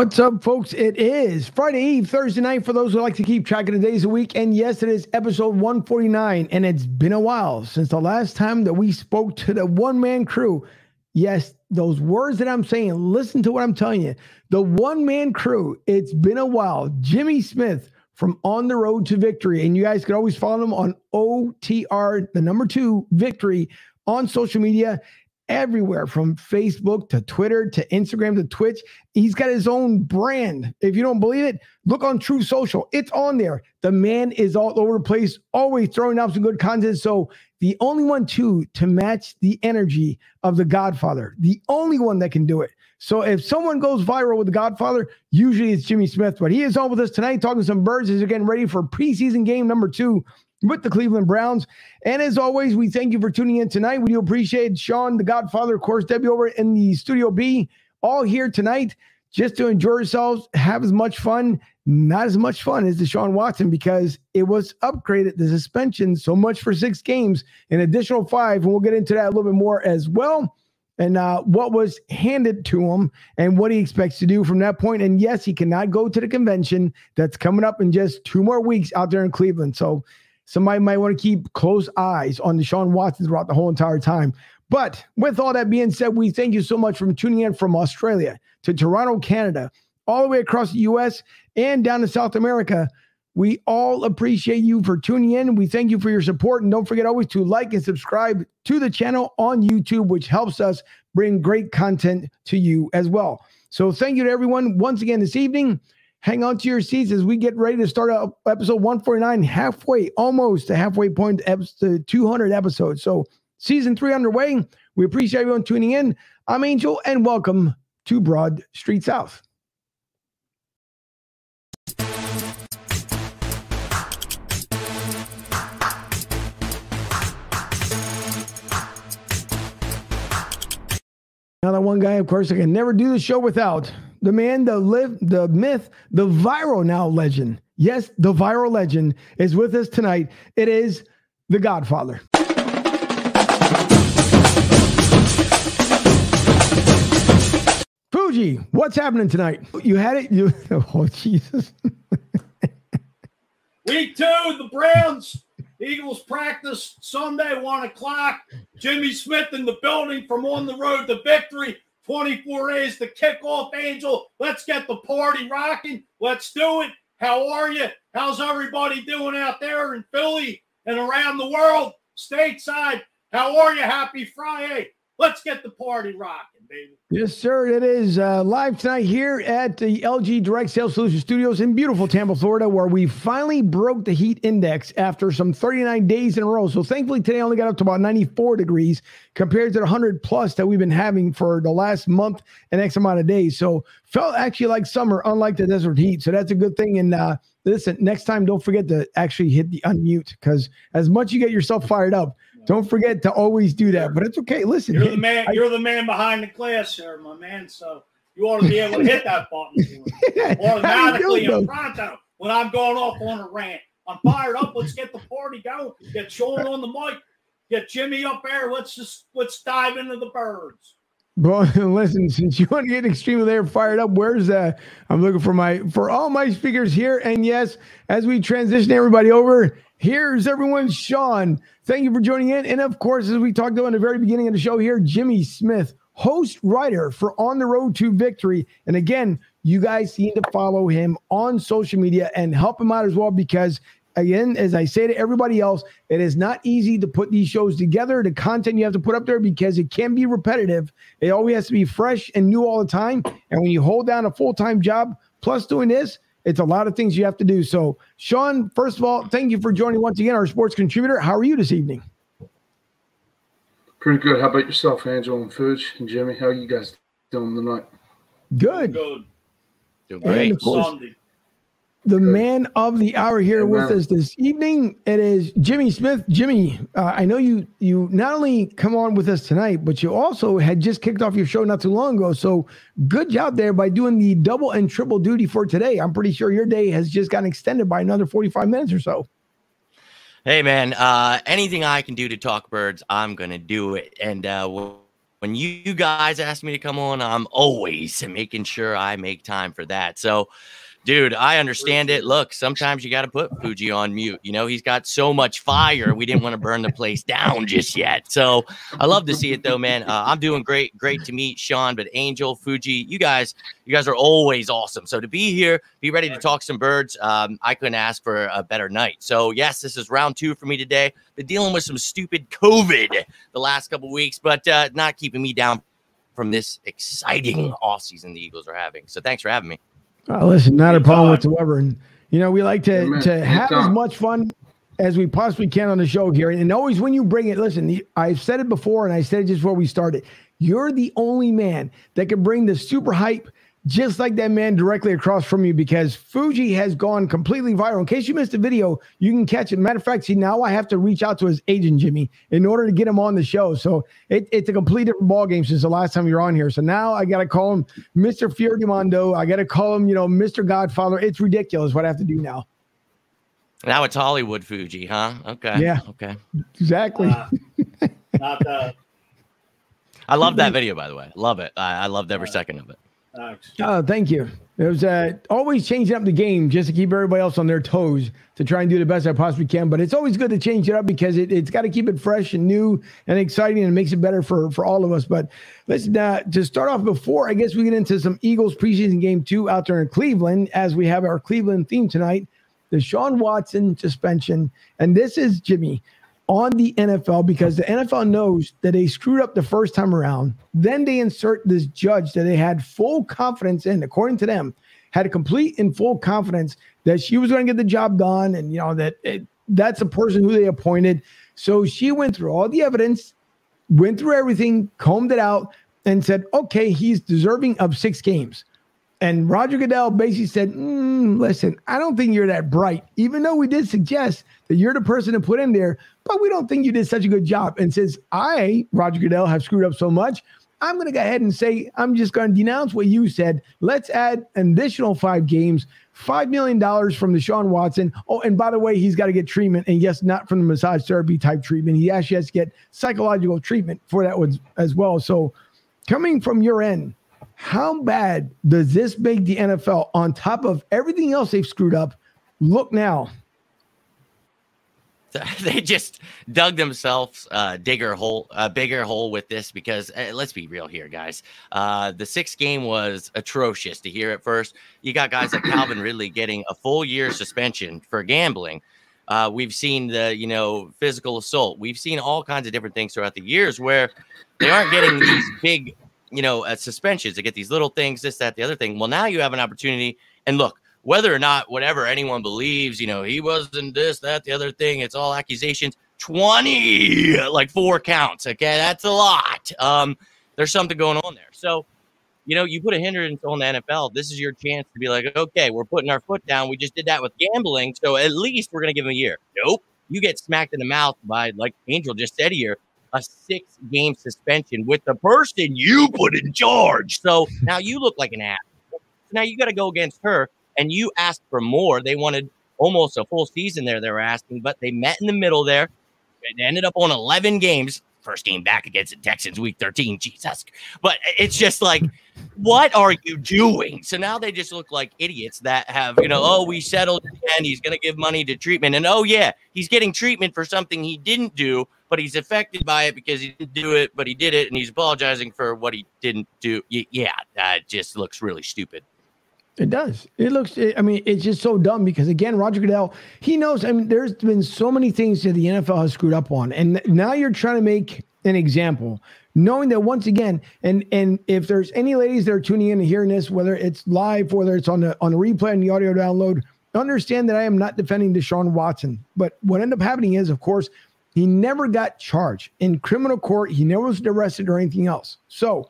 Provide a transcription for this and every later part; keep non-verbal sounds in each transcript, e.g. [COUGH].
What's up, folks? It is Friday Eve, Thursday night for those who like to keep track of the days of the week. And yes, it is episode 149. And it's been a while since the last time that we spoke to the one man crew. Yes, those words that I'm saying, listen to what I'm telling you. The one man crew, it's been a while. Jimmy Smith from On the Road to Victory. And you guys can always follow him on OTR, the number two victory on social media everywhere from Facebook to Twitter to Instagram to Twitch. He's got his own brand. If you don't believe it, look on Truth Social. It's on there. The man is all over the place, always throwing out some good content. So the only one too to match the energy of the Godfather, the only one that can do it. So if someone goes viral with the Godfather, usually it's Jimmy Smith. But he is on with us tonight, talking some birds as they're getting ready for preseason game number two with the Cleveland Browns. And as always, we thank you for tuning in tonight. We do appreciate Sean, the Godfather, of course, Debbie over in the Studio B, all here tonight just to enjoy yourselves, have as much fun. Not as much fun as Deshaun Watson because it was upgraded, the suspension, so much for six games, an additional five. And we'll get into that a little bit more as well. And uh, what was handed to him and what he expects to do from that point. And yes, he cannot go to the convention that's coming up in just two more weeks out there in Cleveland. So somebody might want to keep close eyes on Deshaun Watson throughout the whole entire time. But with all that being said, we thank you so much for tuning in from Australia to Toronto, Canada, all the way across the US and down to South America. We all appreciate you for tuning in. We thank you for your support. And don't forget always to like and subscribe to the channel on YouTube, which helps us bring great content to you as well. So thank you to everyone once again this evening hang on to your seats as we get ready to start up episode 149, halfway, almost the halfway point to 200 episodes. So, season three underway. We appreciate everyone tuning in. I'm Angel, and welcome to Broad Street South. Now, that one guy, of course, I can never do the show without the man, the live, the myth, the viral now legend. Yes, the viral legend is with us tonight. It is the Godfather. Fuji, what's happening tonight? You had it. You [LAUGHS] oh Jesus. [LAUGHS] Week two, the Browns Eagles practice Sunday, one o'clock. Jimmy Smith in the building from on the road to victory. 24 days to kick off, Angel. Let's get the party rocking. Let's do it. How are you? How's everybody doing out there in Philly and around the world, stateside? How are you? Happy Friday. Let's get the party rocking, baby. Yes, sir. It is uh, live tonight here at the LG Direct Sales Solution Studios in beautiful Tampa, Florida, where we finally broke the heat index after some 39 days in a row. So thankfully, today only got up to about 94 degrees compared to the 100 plus that we've been having for the last month and X amount of days. So felt actually like summer, unlike the desert heat. So that's a good thing. And uh, listen, next time, don't forget to actually hit the unmute because as much you get yourself fired up, don't forget to always do that. But it's okay. Listen, you're the [LAUGHS] man. I, you're the man behind the glass, here, my man. So you ought to be able to hit that button [LAUGHS] automatically and pronto when I'm going off on a rant. I'm fired up. Let's get the party going. Get Sean on the mic. Get Jimmy up there. Let's just let's dive into the birds. Well, [LAUGHS] listen, since you want to get extremely there fired up, where's that? I'm looking for my for all my speakers here. And yes, as we transition everybody over, here's everyone. Sean, thank you for joining in. And of course, as we talked about in the very beginning of the show here, Jimmy Smith, host writer for On the Road to Victory. And again, you guys need to follow him on social media and help him out as well because again, as I say to everybody else, it is not easy to put these shows together. The content you have to put up there because it can be repetitive. It always has to be fresh and new all the time. And when you hold down a full time job plus doing this, it's a lot of things you have to do. So, Sean, first of all, thank you for joining once again, our sports contributor. How are you this evening? Pretty good. How about yourself, Angel and Fuge and Jimmy? How are you guys doing tonight? Good. Good. Doing great. And of course, Sunday the man of the hour here with us this evening. It is Jimmy Smith. Jimmy, uh, I know you you not only come on with us tonight, but you also had just kicked off your show not too long ago. So good job there by doing the double and triple duty for today. I'm pretty sure your day has just gotten extended by another 45 minutes or so. Hey man, uh, anything I can do to talk birds, I'm gonna do it. And uh, when you guys ask me to come on, I'm always making sure I make time for that. So dude, I understand it. Look, sometimes you got to put Fuji on mute. You know, he's got so much fire. We didn't want to burn the place down just yet. So I love to see it though, man. Uh, I'm doing great. Great to meet Sean, but Angel, Fuji, you guys, you guys are always awesome. So to be here, be ready to talk some birds. Um, I couldn't ask for a better night. So yes, this is round two for me today. Been dealing with some stupid COVID the last couple weeks, but uh, not keeping me down from this exciting off season the Eagles are having. So thanks for having me. Oh, listen, not a problem whatsoever. And you know, we like to to have as much fun as we possibly can on the show here. And always when you bring it, listen, I've said it before and I said it just before we started. You're the only man that can bring the super hype just like that man directly across from you because Fuji has gone completely viral. In case you missed the video, you can catch it. Matter of fact, see, now I have to reach out to his agent, Jimmy, in order to get him on the show. So it, it's a complete different ballgame since the last time you're on here. So now I got to call him Mr. Fiordamondo. I got to call him, you know, Mr. Godfather. It's ridiculous what I have to do now. Now it's Hollywood Fuji, huh? Okay. Yeah. Okay. Exactly. Uh, not that. I love that [LAUGHS] video, by the way. Love it. I, I loved every second of it. Thanks. Oh, thank you. It was uh, always changing up the game just to keep everybody else on their toes to try and do the best I possibly can. But it's always good to change it up because it, it's got to keep it fresh and new and exciting and makes it better for, for all of us. But let's uh, to start off before I guess we get into some Eagles preseason game two out there in Cleveland as we have our Cleveland theme tonight. Deshaun Watson suspension. And this is Jimmy on the NFL because the NFL knows that they screwed up the first time around. Then they insert this judge that they had full confidence in, according to them, had complete and full confidence that she was going to get the job done, and you know that it, that's a person who they appointed. So she went through all the evidence, went through everything, combed it out, and said, "Okay, he's deserving of six games." And Roger Goodell basically said, mm, listen, I don't think you're that bright, even though we did suggest that you're the person to put in there, but we don't think you did such a good job. And since I, Roger Goodell, have screwed up so much, I'm going to go ahead and say, I'm just going to denounce what you said. Let's add an additional five games, $5 million from the Deshaun Watson. Oh, and by the way, he's got to get treatment. And yes, not from the massage therapy type treatment. He actually has to get psychological treatment for that one as well. So, coming from your end, how bad does this make the NFL, on top of everything else they've screwed up, look now? [LAUGHS] They just dug themselves a digger hole, a bigger hole with this because uh, let's be real here, guys. Uh, the sixth game was atrocious to hear at first. You got guys like Calvin [CLEARS THROAT] Ridley getting a full year suspension for gambling. Uh, we've seen the, you know, physical assault. We've seen all kinds of different things throughout the years where they aren't getting these big you know, uh, suspensions to get these little things, this, that, the other thing. Well, now you have an opportunity. And look, whether or not whatever anyone believes, you know, he wasn't this, that, the other thing, it's all accusations. 20, like four counts. Okay. That's a lot. Um, there's something going on there. So, you know, you put a hindrance on the NFL. This is your chance to be like, okay, we're putting our foot down. We just did that with gambling. So at least we're going to give him a year. Nope. You get smacked in the mouth by, like Angel just said here, a six game suspension with the person you put in charge. So now you look like an ass. Now you got to go against her and you asked for more. They wanted almost a full season there, they were asking, but they met in the middle there. It ended up on 11 games. First game back against the Texans, week 13. Jesus. But it's just like, what are you doing? So now they just look like idiots that have, you know, oh, we settled and he's going to give money to treatment. And oh, yeah, he's getting treatment for something he didn't do but he's affected by it because he didn't do it, but he did it, and he's apologizing for what he didn't do. Yeah, that just looks really stupid. It does. It looks. I mean, it's just so dumb because again, Roger Goodell, he knows. I mean, there's been so many things that the NFL has screwed up on, and now you're trying to make an example, knowing that once again, and and if there's any ladies that are tuning in and hearing this, whether it's live, whether it's on the on the replay and the audio download, understand that I am not defending Deshaun Watson. But what ended up happening is, of course, he never got charged in criminal court. He never was arrested or anything else. So,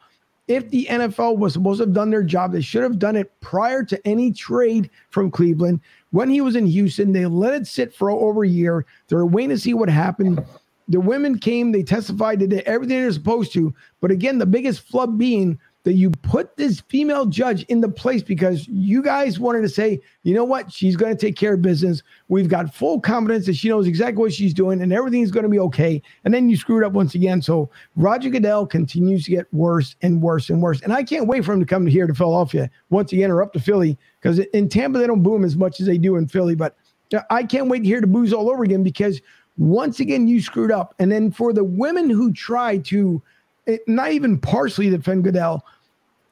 if the NFL was supposed to have done their job, they should have done it prior to any trade from Cleveland. When he was in Houston, they let it sit for over a year. They were waiting to see what happened. The women came, they testified, they did everything they're supposed to. But again, the biggest flub being that you put this female judge in the place because you guys wanted to say, you know what, she's going to take care of business. We've got full confidence that she knows exactly what she's doing and everything's going to be okay. And then you screwed up once again. So Roger Goodell continues to get worse and worse and worse. And I can't wait for him to come here to Philadelphia once again or up to Philly because in Tampa they don't boom as much as they do in Philly. But uh, I can't wait here to booze all over again because once again you screwed up. And then for the women who try to it, not even partially defend Goodell,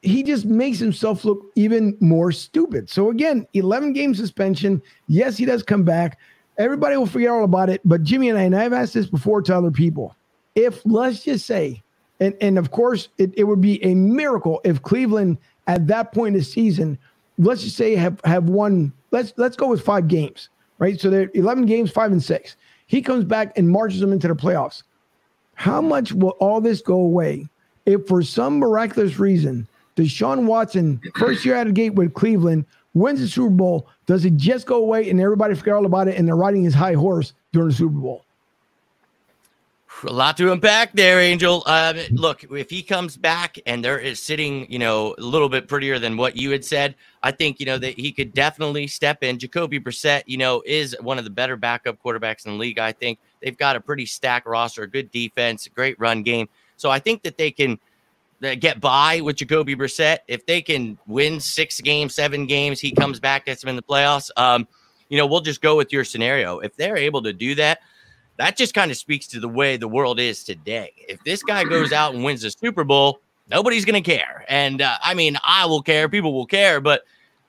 he just makes himself look even more stupid. So again, 11 game suspension. Yes, he does come back. Everybody will forget all about it. But Jimmy and I, and I've asked this before to other people. If let's just say, and, and of course, it, it would be a miracle if Cleveland at that point in the season, let's just say have have won. Let's let's go with five games, right? So they're 11 games, five and six. He comes back and marches them into the playoffs. How much will all this go away if, for some miraculous reason, Deshaun Watson, first year out of the gate with Cleveland, wins the Super Bowl? Does it just go away and everybody forget all about it and they're riding his high horse during the Super Bowl? A lot to unpack there, Angel. Uh, look, if he comes back and there is sitting, you know, a little bit prettier than what you had said, I think, you know, that he could definitely step in. Jacoby Brissett, you know, is one of the better backup quarterbacks in the league. I think they've got a pretty stacked roster, a good defense, great run game. So I think that they can uh, get by with Jacoby Brissett. If they can win six games, seven games, he comes back, gets them in the playoffs. Um, you know, we'll just go with your scenario. If they're able to do that, that just kind of speaks to the way the world is today. If this guy goes out and wins the Super Bowl, nobody's going to care. And uh, I mean, I will care, people will care, but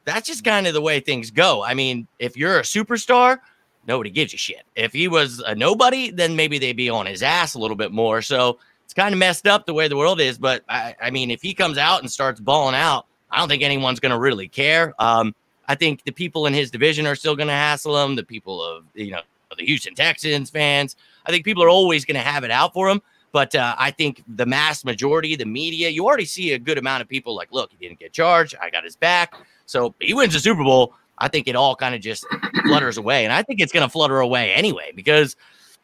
that's just kind of the way things go. I mean, if you're a superstar, nobody gives a shit. If he was a nobody, then maybe they'd be on his ass a little bit more. So it's kind of messed up the way the world is. But I, I mean, if he comes out and starts balling out, I don't think anyone's going to really care. Um, I think the people in his division are still going to hassle him. The people of, you know, the Houston Texans fans. I think people are always going to have it out for him. But uh, I think the mass majority, the media, you already see a good amount of people like, look, he didn't get charged. I got his back. So he wins the Super Bowl. I think it all kind of just flutters away. And I think it's going to flutter away anyway, because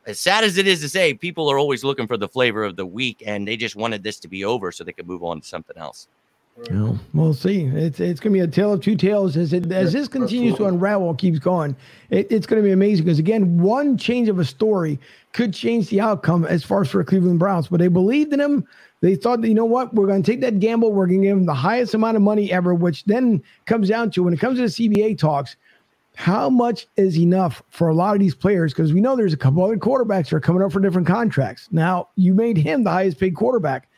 as sad as it is to say, people are always looking for the flavor of the week and they just wanted this to be over so they could move on to something else. Well, we'll see. It's it's going to be a tale of two tales as it as this continues absolutely. to unravel, keeps going. It, it's going to be amazing because again, one change of a story could change the outcome as far as for Cleveland Browns. But they believed in him. They thought, that, you know what, we're going to take that gamble. We're going to give him the highest amount of money ever, which then comes down to when it comes to the CBA talks, how much is enough for a lot of these players? Because we know there's a couple other quarterbacks that are coming up for different contracts. Now you made him the highest paid quarterback.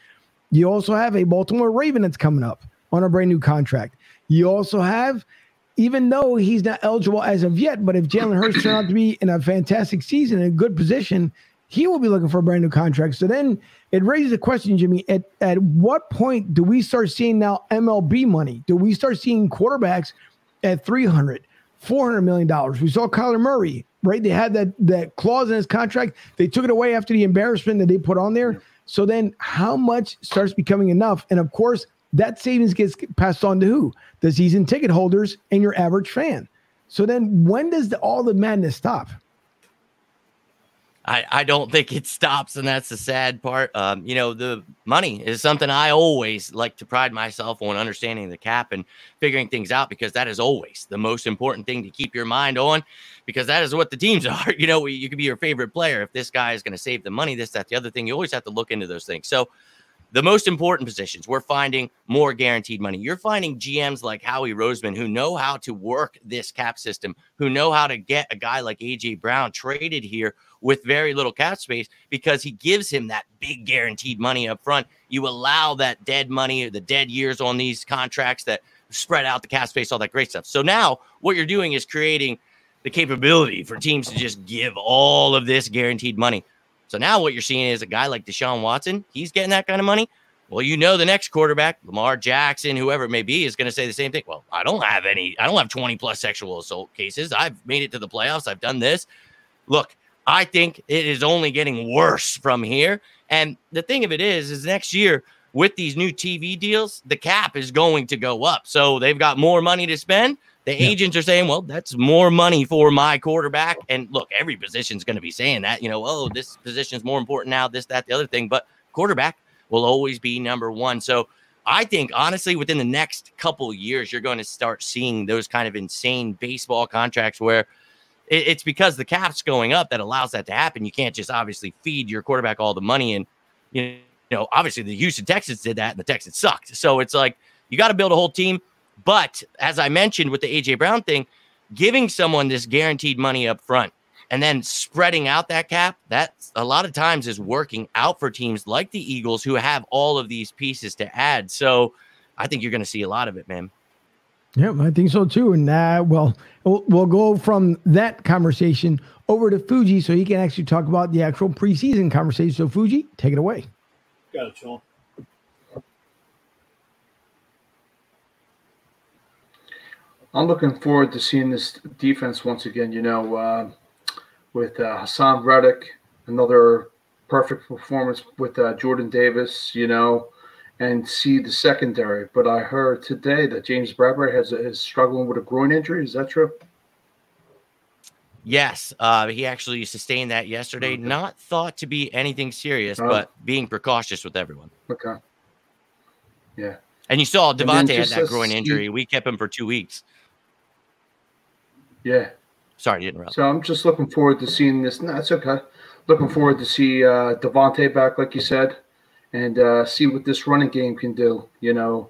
You also have a Baltimore Raven that's coming up on a brand new contract. You also have, even though he's not eligible as of yet, but if Jalen Hurts turns out to be in a fantastic season, in a good position, he will be looking for a brand new contract. So then it raises a question, Jimmy. At, at what point do we start seeing now MLB money? Do we start seeing quarterbacks at 300, 400 million dollars? We saw Kyler Murray, right? They had that that clause in his contract. They took it away after the embarrassment that they put on there. So then, how much starts becoming enough? And of course, that savings gets passed on to who? The season ticket holders and your average fan. So then, when does the, all the madness stop? I, I don't think it stops, and that's the sad part. Um, you know, the money is something I always like to pride myself on understanding the cap and figuring things out because that is always the most important thing to keep your mind on because that is what the teams [LAUGHS] are. You know, you could be your favorite player if this guy is going to save the money, this, that, the other thing. You always have to look into those things. So, the most important positions, we're finding more guaranteed money. You're finding GMs like Howie Roseman who know how to work this cap system, who know how to get a guy like AJ Brown traded here with very little cap space because he gives him that big guaranteed money up front. You allow that dead money, the dead years on these contracts that spread out the cap space, all that great stuff. So now what you're doing is creating the capability for teams to just give all of this guaranteed money. So now what you're seeing is a guy like Deshaun Watson, he's getting that kind of money. Well, you know, the next quarterback, Lamar Jackson, whoever it may be, is going to say the same thing. Well, I don't have any, I don't have 20 plus sexual assault cases. I've made it to the playoffs. I've done this. Look, I think it is only getting worse from here. And the thing of it is, is next year with these new TV deals, the cap is going to go up. So they've got more money to spend. The yeah. agents are saying, well, that's more money for my quarterback. And look, every position is going to be saying that, you know, oh, this position is more important now, this, that, the other thing. But quarterback will always be number one. So I think honestly, within the next couple years, you're going to start seeing those kind of insane baseball contracts where it, it's because the cap's going up that allows that to happen. You can't just obviously feed your quarterback all the money, and you know, obviously the Houston Texans did that, and the Texans sucked. So it's like you got to build a whole team. But as I mentioned with the AJ Brown thing, giving someone this guaranteed money up front and then spreading out that cap, that a lot of times is working out for teams like the Eagles who have all of these pieces to add. So I think you're going to see a lot of it, man. Yeah, I think so too. And uh, well, we'll go from that conversation over to Fuji so he can actually talk about the actual preseason conversation. So, Fuji, take it away. Got it, Sean. I'm looking forward to seeing this defense once again. You know, uh, with uh, Haason Reddick, another perfect performance with uh, Jordan Davis. You know, and see the secondary. But I heard today that James Bradberry has is struggling with a groin injury. Is that true? Yes, uh, he actually sustained that yesterday. Okay. Not thought to be anything serious, oh. but being precautious with everyone. Okay. Yeah. And you saw DeVonta had that groin injury. We kept him for two weeks. Yeah. Sorry to interrupt. So I'm just looking forward to seeing this. No, it's okay. Looking forward to see uh, DeVonta back, like you said, and uh, see what this running game can do. You know,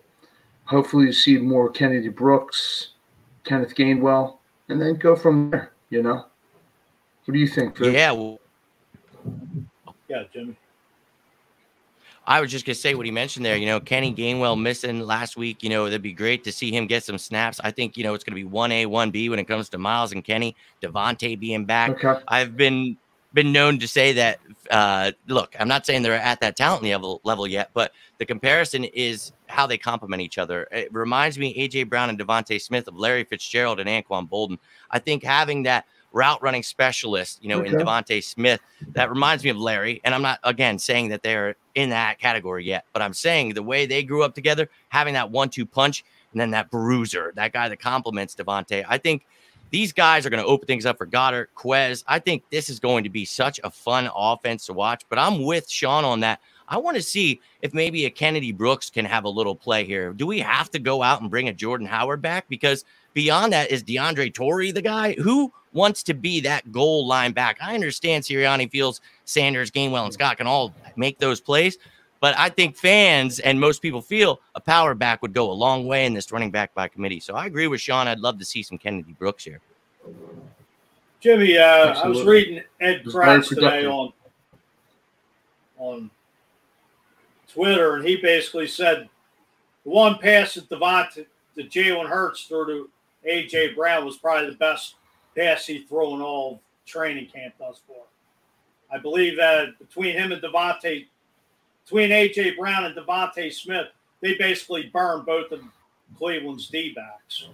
hopefully you see more Kennedy Brooks, Kenneth Gainwell, and then go from there. You know, what do you think? Yeah. Well, yeah, Jimmy. I was just gonna say what he mentioned there. You know, Kenny Gainwell missing last week. You know, it'd be great to see him get some snaps. I think you know it's gonna be one A, one B when it comes to Miles and Kenny. DeVonta being back. Okay. I've been been known to say that. Uh, look, I'm not saying they're at that talent level level yet, but the comparison is how they complement each other. It reminds me AJ Brown and DeVonta Smith of Larry Fitzgerald and Anquan Boldin. I think having that route running specialist, you know, okay. in DeVonta Smith. That reminds me of Larry. And I'm not again saying that they're in that category yet, but I'm saying the way they grew up together, having that one-two punch, and then that bruiser, that guy that complements DeVonta. I think these guys are going to open things up for Goedert, Quez. I think this is going to be such a fun offense to watch. But I'm with Sean on that. I want to see if maybe a Kennedy Brooks can have a little play here. Do we have to go out and bring a Jordan Howard back? Because beyond that, is DeAndre Torrey the guy who wants to be that goal line back? I understand Sirianni feels Sanders, Gainwell, and Scott can all make those plays. But I think fans and most people feel a power back would go a long way in this running back by committee. So I agree with Sean. I'd love to see some Kennedy Brooks here. Jimmy, uh, I was reading Ed Kracz today on on Twitter, and he basically said the one pass that DeVonta to Jalen Hurts threw to AJ Brown was probably the best pass he threw in all training camp thus far. I believe that between him and DeVonta, between AJ Brown and DeVonta Smith, they basically burned both of Cleveland's D backs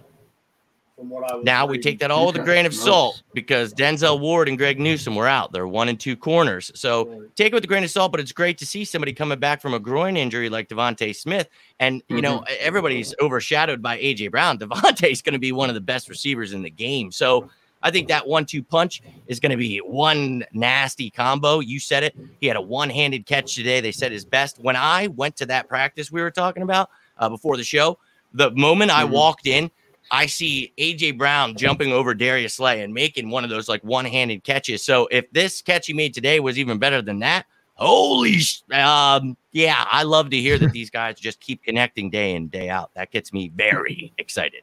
from what I was. Now reading. we take that all with a grain of salt because Denzel Ward and Greg Newsome were out. They're one and two corners. So take it with a grain of salt, but it's great to see somebody coming back from a groin injury like DeVonta Smith. And, you mm-hmm. know, everybody's overshadowed by A.J. Brown. [LAUGHS] DeVonta's going to be one of the best receivers in the game. So I think that one two punch is going to be one nasty combo. You said it. He had a one handed catch today. They said his best. When I went to that practice we were talking about uh, before the show, the moment I mm-hmm. walked in, I see AJ Brown jumping over Darius Slay and making one of those like one-handed catches. So if this catch he made today was even better than that, holy sh- um yeah, I love to hear that these guys just keep connecting day in day out. That gets me very excited.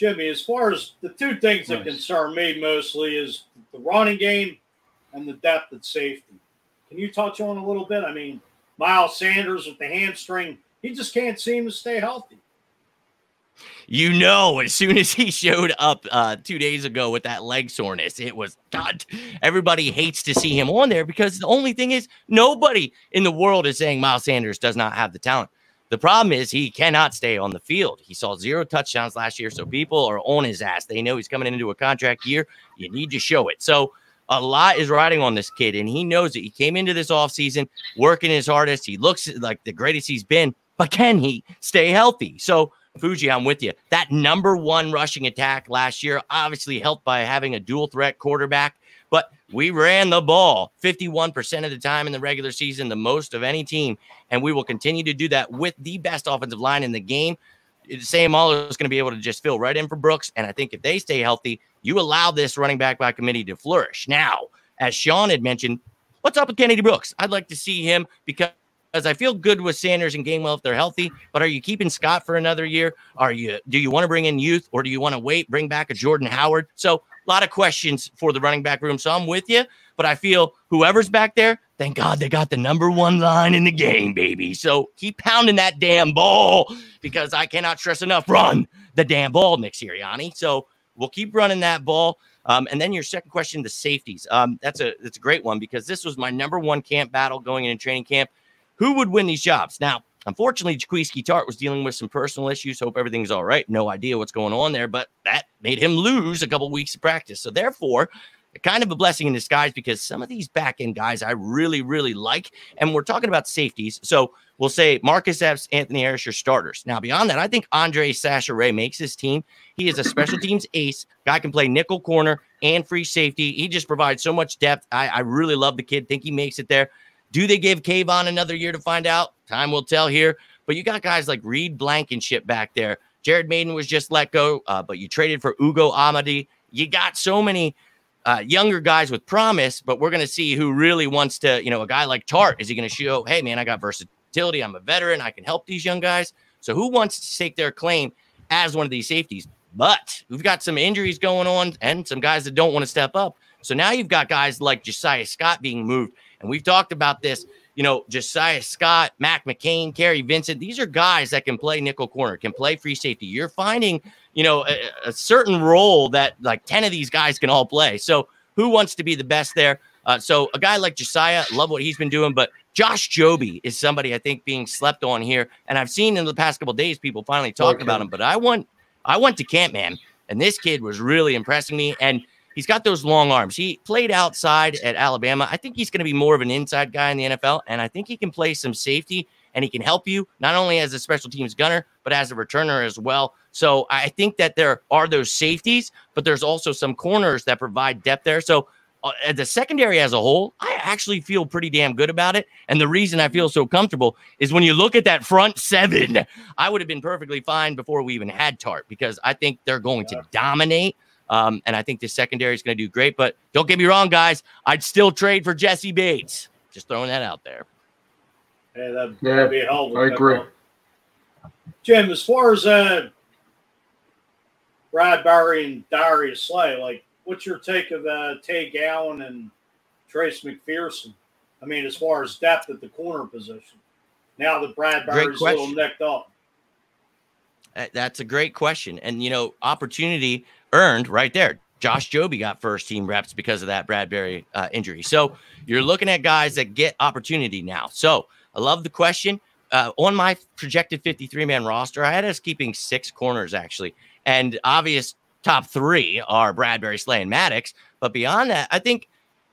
Jimmy, as far as the two things that concern me mostly is the running game and the depth at safety. Can you touch on a little bit? I mean, Miles Sanders with the hamstring, he just can't seem to stay healthy you know, as soon as he showed up uh, two days ago with that leg soreness, it was God. Everybody hates to see him on there because the only thing is nobody in the world is saying Miles Sanders does not have the talent. The problem is he cannot stay on the field. He saw zero touchdowns last year, so people are on his ass. They know he's coming into a contract year. You need to show it. So a lot is riding on this kid, and he knows it. He came into this offseason working his hardest. He looks like the greatest he's been, but can he stay healthy? So Fuji, I'm with you. That number one rushing attack last year, obviously helped by having a dual threat quarterback. But we ran the ball 51% of the time in the regular season, the most of any team. And we will continue to do that with the best offensive line in the game. Seumalo is going to be able to just fill right in for Brooks. And I think if they stay healthy, you allow this running back by committee to flourish. Now, as Sean had mentioned, what's up with Kennedy Brooks? I'd like to see him because as I feel good with Sanders and Gainwell if they're healthy. But are you keeping Scott for another year? Are you do you want to bring in youth or do you want to wait, bring back a Jordan Howard? So lot of questions for the running back room. So I'm with you, but I feel whoever's back there, thank God they got the number one line in the game, baby. So keep pounding that damn ball because I cannot stress enough. Run the damn ball, Nick Sirianni. So we'll keep running that ball. Um, and then your second question, the safeties. Um, that's a that's a great one because this was my number one camp battle going into training camp who would win these jobs? Now, unfortunately, Jaquiski Tartt was dealing with some personal issues. Hope everything's all right. No idea what's going on there, but that made him lose a couple weeks of practice. So therefore, kind of a blessing in disguise because some of these back end guys I really, really like. And we're talking about safeties. So we'll say Marcus Epps, Anthony Harris, your starters. Now, beyond that, I think Andre Chachere makes his team. He is a special [CLEARS THROAT] teams ace. Guy can play nickel corner and free safety. He just provides so much depth. I, I really love the kid. Think he makes it there. Do they give K'Von another year to find out? Time will tell here. But you got guys like Reed Blankenship back there. Jared Mayden was just let go, uh, but you traded for Ugo Amadi. You got so many uh, younger guys with promise, but we're going to see who really wants to, you know, a guy like Tartt, Is he going to show, hey, man, I got versatility. I'm a veteran. I can help these young guys. So who wants to take their claim as one of these safeties? But we've got some injuries going on and some guys that don't want to step up. So now you've got guys like Josiah Scott being moved. And we've talked about this, you know, Josiah Scott, Mac McCain, Kerry Vincent. These are guys that can play nickel corner, can play free safety. You're finding, you know, a, a certain role that like 10 of these guys can all play. So who wants to be the best there? Uh, so a guy like Josiah, love what he's been doing, but Josh Jobe is somebody I think being slept on here. And I've seen in the past couple days people finally talk okay. about him, but I went I went to camp, man, and this kid was really impressing me. And He's got those long arms. He played outside at Alabama. I think he's going to be more of an inside guy in the NFL, and I think he can play some safety and he can help you not only as a special teams gunner but as a returner as well. So I think that there are those safeties, but there's also some corners that provide depth there. So uh, the secondary as a whole, I actually feel pretty damn good about it. And the reason I feel so comfortable is when you look at that front seven, I would have been perfectly fine before we even had Tartt because I think they're going to dominate. Um, and I think the secondary is going to do great. But don't get me wrong, guys. I'd still trade for Jessie Bates. Just throwing that out there. Hey, that'd, yeah, that'd be a hell I agree. Jim, as far as uh, Bradberry and Darius Slay, like, what's your take of uh, Tay Gowan and Trace McPhearson? I mean, as far as depth at the corner position, now that Bradberry's a little nicked up. That's a great question. And, you know, opportunity – earned right there. Josh Jobe got first team reps because of that Bradberry uh, injury. So you're looking at guys that get opportunity now. So I love the question. Uh, on my projected 53 man roster, I had us keeping six corners actually, and obvious top three are Bradberry, Slay, and Maddox. But beyond that, I think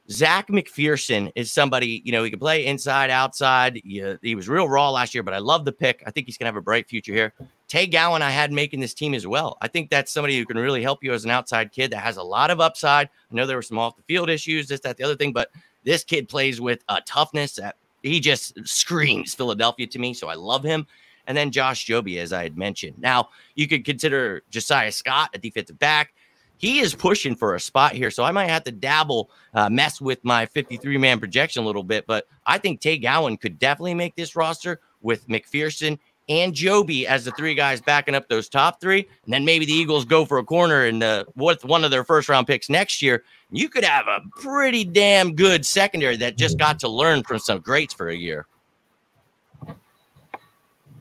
Zech McPhearson is somebody, you know, he can play inside, outside. He, uh, he was real raw last year, but I love the pick. I think he's going to have a bright future here. Tay Gowan, I had making this team as well. I think that's somebody who can really help you as an outside kid that has a lot of upside. I know there were some off the field issues, this, that, the other thing, but this kid plays with a toughness that he just screams Philadelphia to me. So I love him. And then Josh Jobe, as I had mentioned. Now, you could consider Josiah Scott a defensive back he is pushing for a spot here. So I might have to dabble, uh, mess with my 53 man projection a little bit. But I think Tay Gowan could definitely make this roster with McPhearson and Joby as the three guys backing up those top three. And then maybe the Eagles go for a corner and uh, with one of their first round picks next year. You could have a pretty damn good secondary that just got to learn from some greats for a year.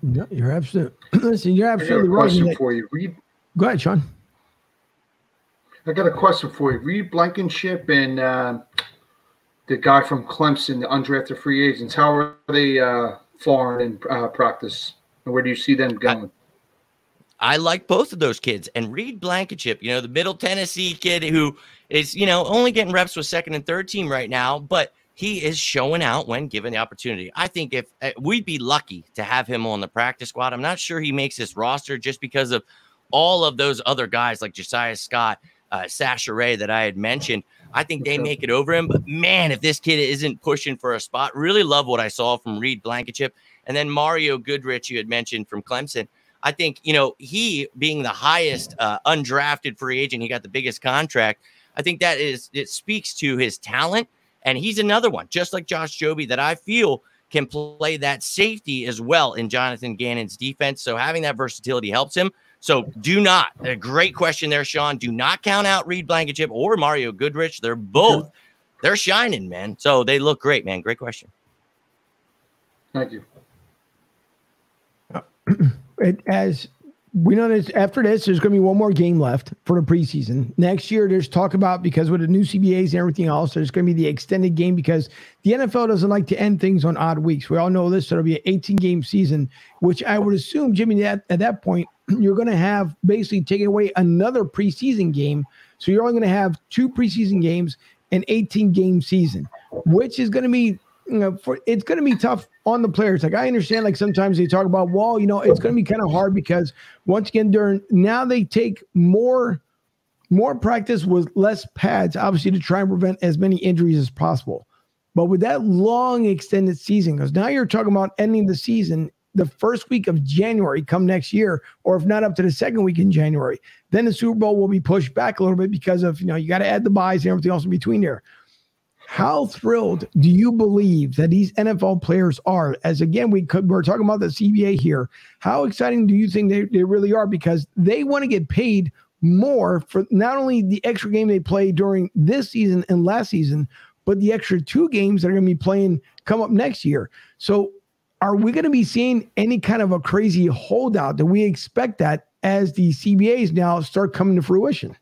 No, you're absolutely [CLEARS THROAT] listen. You're absolutely right. Question for you. Read. Go ahead, Sean. I got a question for you. Reed Blankenship and uh, the guy from Clemson, the undrafted free agents, how are they uh, faring in uh, practice? And where do you see them going? I, I like both of those kids. And Reed Blankenship, you know, the Middle Tennessee kid who is, you know, only getting reps with second and third team right now, but he is showing out when given the opportunity. I think if uh, we'd be lucky to have him on the practice squad, I'm not sure he makes this roster just because of all of those other guys like Josiah Scott – uh, Ray that I had mentioned. I think they make it over him. But man, if this kid isn't pushing for a spot, really love what I saw from Reed Blankenship. And then Mario Goodrich, you had mentioned from Clemson. I think, you know, he being the highest uh, undrafted free agent, he got the biggest contract. I think that is, it speaks to his talent. And he's another one, just like Josh Jobe, that I feel can play that safety as well in Jonathan Gannon's defense. So having that versatility helps him. So do not, a great question there, Sean. Do not count out Reed Blankenship or Mario Goodrich. They're both, they're shining, man. So they look great, man. Great question. Thank you. Uh, [CLEARS THROAT] it, as we know this after this, there's going to be one more game left for the preseason. Next year, there's talk about because with the new CBAs and everything else, there's going to be the extended game because the NFL doesn't like to end things on odd weeks. We all know this. So it'll be an 18 game season, which I would assume, Jimmy, that at that point, you're going to have basically taking away another preseason game. So you're only going to have two preseason games, an 18 game season, which is going to be you know, for it's going to be tough on the players. Like I understand, like sometimes they talk about, well, you know, it's going to be kind of hard because once again, during now they take more more practice with less pads, obviously to try and prevent as many injuries as possible. But with that long extended season, because now you're talking about ending the season the first week of January come next year, or if not up to the second week in January, then the Super Bowl will be pushed back a little bit because of you know you got to add the buys and everything else in between there. How thrilled do you believe that these NFL players are? As again, we could, we're talking about the CBA here. How exciting do you think they, they really are? Because they want to get paid more for not only the extra game they play during this season and last season, but the extra two games that are going to be playing come up next year. So, are we going to be seeing any kind of a crazy holdout? Do we expect that as the CBAs now start coming to fruition?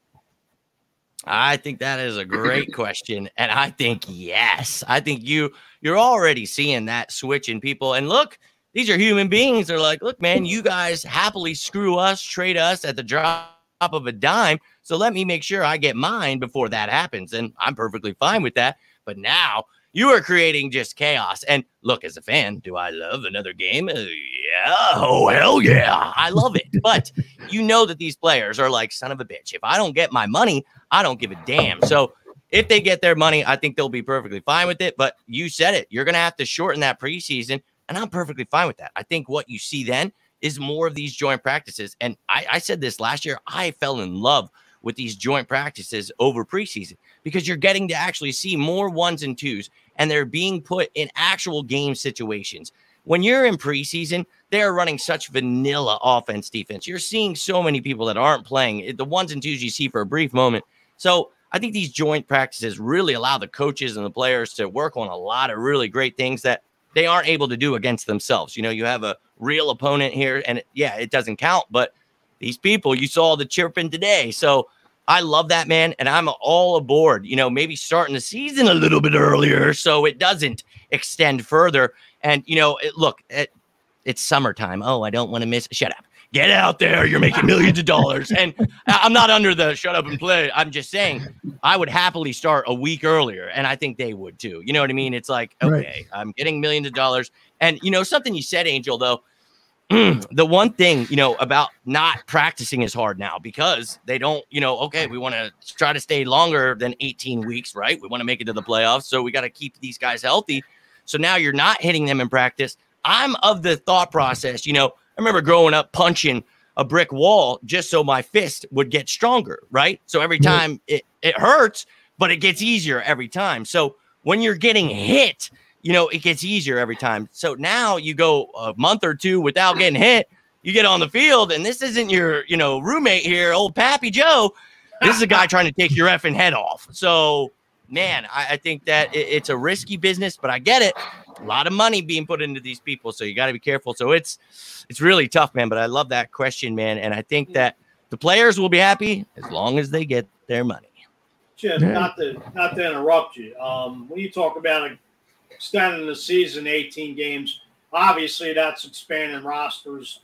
I think that is a great [CLEARS THROAT] question, and I think yes. I think you you're already seeing that switch in people. And look, these are human beings. They're like, look, man, you guys happily screw us, trade us at the drop of a dime. So let me make sure I get mine before that happens, and I'm perfectly fine with that. But now you are creating just chaos. And look, as a fan, do I love another game? Uh, yeah. Oh, hell yeah. I love it. But you know that these players are like, son of a bitch. If I don't get my money, I don't give a damn. So if they get their money, I think they'll be perfectly fine with it. But you said it. You're going to have to shorten that preseason. And I'm perfectly fine with that. I think what you see then is more of these joint practices. And I, I said this last year. I fell in love with these joint practices over preseason because you're getting to actually see more ones and twos and they're being put in actual game situations. When you're in preseason, they're running such vanilla offense defense. You're seeing so many people that aren't playing eh, the ones and twos you see for a brief moment. So I think these joint practices really allow the coaches and the players to work on a lot of really great things that they aren't able to do against themselves. You know, you have a real opponent here, and yeah, it doesn't count, but these people, you saw the chirping today. So I love that man, and I'm all aboard. You know, maybe starting the season a little bit earlier so it doesn't extend further. And you know, it, look, it, it's summertime. Oh, I don't want to miss. Shut up. Get out there. You're making millions of dollars. And I'm not under the shut up and play. I'm just saying I would happily start a week earlier, and I think they would too. You know what I mean? It's like, okay, right. I'm getting millions of dollars. And you know, something you said, Angel, though [CLEARS THROAT] the one thing you know about not practicing is hard now because they don't you know okay we want to try to stay longer than 18 weeks right? We want to make it to the playoffs so we got to keep these guys healthy. So now you're not hitting them in practice. I'm of the thought process you know i remember growing up punching a brick wall just so my fist would get stronger right? So every time it, it hurts but it gets easier every time. So when you're getting hit you know, it gets easier every time. So now you go a month or two without getting hit. You get on the field, and this isn't your, you know, roommate here, old Pappy Joe. This is a guy trying to take your effing head off. So, man, I, I think that it, it's a risky business, but I get it. A lot of money being put into these people, so you got to be careful. So it's it's really tough, man. But I love that question, man, and I think that the players will be happy as long as they get their money. Jim, not to not to interrupt you. Um, when you talk about extending the season 18 games. Obviously, that's expanding rosters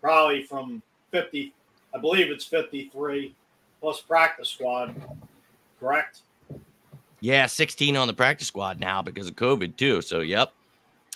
probably from 50, I believe it's 53 plus practice squad, correct? Yeah, 16 on the practice squad now because of COVID, too. So, yep.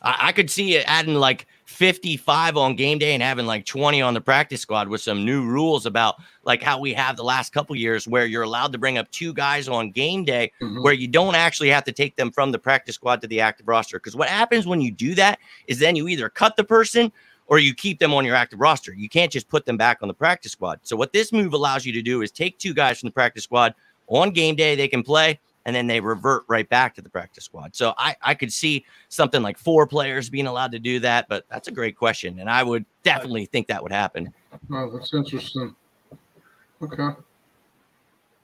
I, I could see it adding like 55 on game day and having like 20 on the practice squad with some new rules about like how we have the last couple years where you're allowed to bring up two guys on game day Mhm. where you don't actually have to take them from the practice squad to the active roster. Because what happens when you do that is then you either cut the person or you keep them on your active roster. You can't just put them back on the practice squad. So what this move allows you to do is take two guys from the practice squad on game day. They can play and then they revert right back to the practice squad. So I, I could see something like four players being allowed to do that, but that's a great question. And I would definitely think that would happen. Oh, that's interesting. Okay.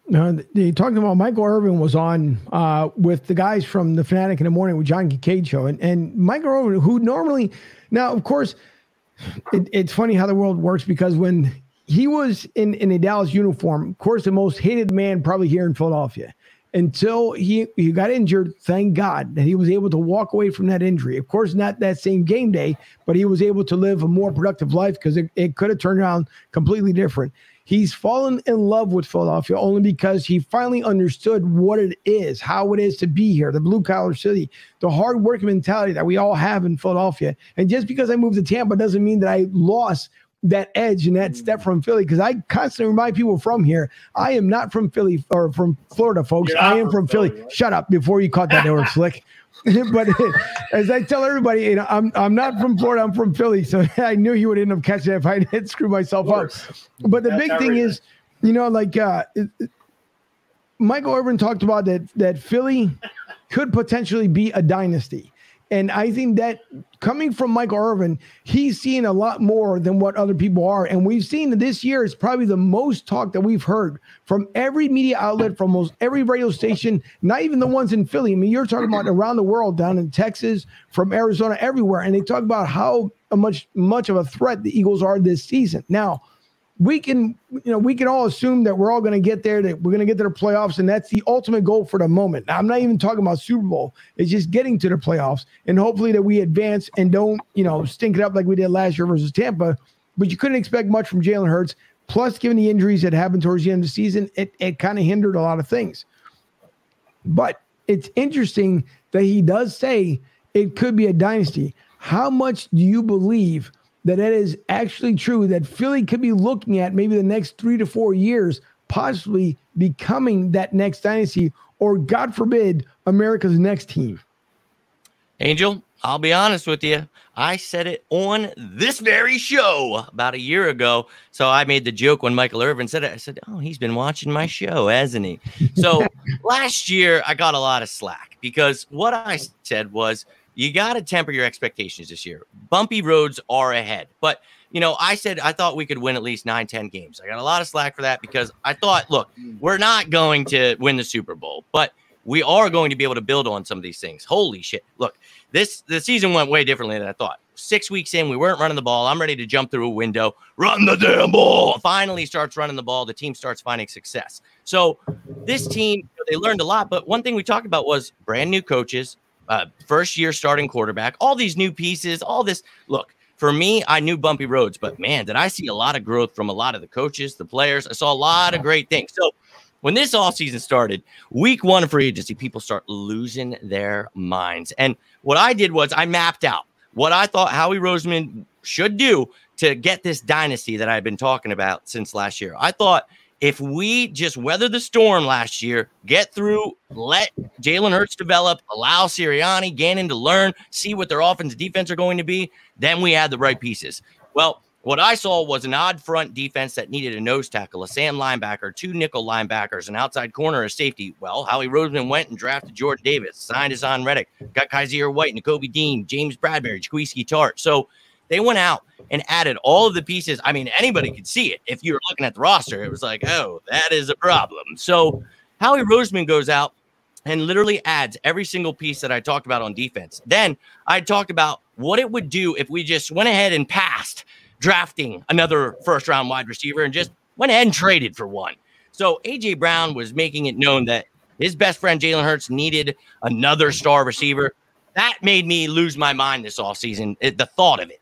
No, they talked about Michael Irvin was on uh, with the guys from the Fanatic in the Morning with John Kincade show, and and Michael Irvin, who normally, now of course, it, it's funny how the world works because when he was in in a Dallas uniform, of course, the most hated man probably here in Philadelphia, until he he got injured. Thank God that he was able to walk away from that injury. Of course, not that same game day, but he was able to live a more productive life because it, it could have turned around completely different. He's fallen in love with Philadelphia only because he finally understood what it is, how it is to be here, the blue collar city, the hard working mentality that we all have in Philadelphia. And just because I moved to Tampa doesn't mean that I lost that edge and that step from Philly because I constantly remind people from here, I am not from Philly or from Florida, folks. You're I am from Philly. Philly, right? Shut up before you caught that [LAUGHS] word slick. [LAUGHS] but [LAUGHS] as I tell everybody, you know, I'm I'm not from Florida. I'm from Philly, so I knew you would end up catching it if I didn't screw myself up. But the That's big thing is, you know, like uh, Michael Irvin talked about that that Philly could potentially be a dynasty, and I think that coming from Michael Irvin, he's seeing a lot more than what other people are, and we've seen that this year is probably the most talk that we've heard from every media outlet, from almost every radio station, not even the ones in Philly. I mean, you're talking about around the world, down in Texas, from Arizona, everywhere, and they talk about how much much of a threat the Eagles are this season. Now we can you know we can all assume that we're all going to get there that we're going to get to the playoffs and that's the ultimate goal for the moment. Now, i'm not even talking about super bowl. It's just getting to the playoffs and hopefully that we advance and don't you know stink it up like we did last year versus tampa. But you couldn't expect much from jalen hurts plus given the injuries that happened towards the end of the season it, it kind of hindered a lot of things. But it's interesting that he does say it could be a dynasty. How much do you believe that it is actually true that Philly could be looking at maybe the next three to four years, possibly becoming that next dynasty, or God forbid, America's next team? Angel, I'll be honest with you. I said it on this very show about a year ago. So I made the joke when Michael Irvin said it. I said, Oh, he's been watching my show, hasn't he? So [LAUGHS] last year, I got a lot of slack because what I said was, you got to temper your expectations this year. Bumpy roads are ahead. But, you know, I said I thought we could win at least nine, 10 games. I got a lot of slack for that because I thought, look, mm. we're not going to win the Super Bowl, but we are going to be able to build on some of these things. Holy shit. Look, this the season went way differently than I thought. Six weeks in, we weren't running the ball. I'm ready to jump through a window, run the damn ball. Finally starts running the ball. The team starts finding success. So this team, they learned a lot. But one thing we talked about was brand new coaches, uh, first year starting quarterback, all these new pieces, all this. Look, for me, I knew bumpy roads, but man, did I see a lot of growth from a lot of the coaches, the players. I saw a lot of great things. So when this all season started, week one of free agency, people start losing their minds. And what I did was I mapped out what I thought Howie Roseman should do to get this dynasty that I've been talking about since last year. I thought if we just weather the storm last year, get through, let Jalen Hurts develop, allow Sirianni, Gannon to learn, see what their offense and defense are going to be, then we had the right pieces. Well, what I saw was an odd front defense that needed a nose tackle, a Sam linebacker, two nickel linebackers, an outside corner, a safety. Well, Howie Roseman went and drafted Jordan Davis, signed his Haason Reddick, got Kyzir White, Nakobe Dean, James Bradberry, Jaquiski Tartt. So they went out and added all of the pieces. I mean, anybody could see it. If you were looking at the roster, it was like, oh, that is a problem. So Howie Roseman goes out and literally adds every single piece that I talked about on defense. Then I talked about what it would do if we just went ahead and passed drafting another first round wide receiver and just went ahead and traded for one. So AJ Brown was making it known that his best friend Jalen Hurts needed another star receiver. That made me lose my mind this offseason, it- the thought of it.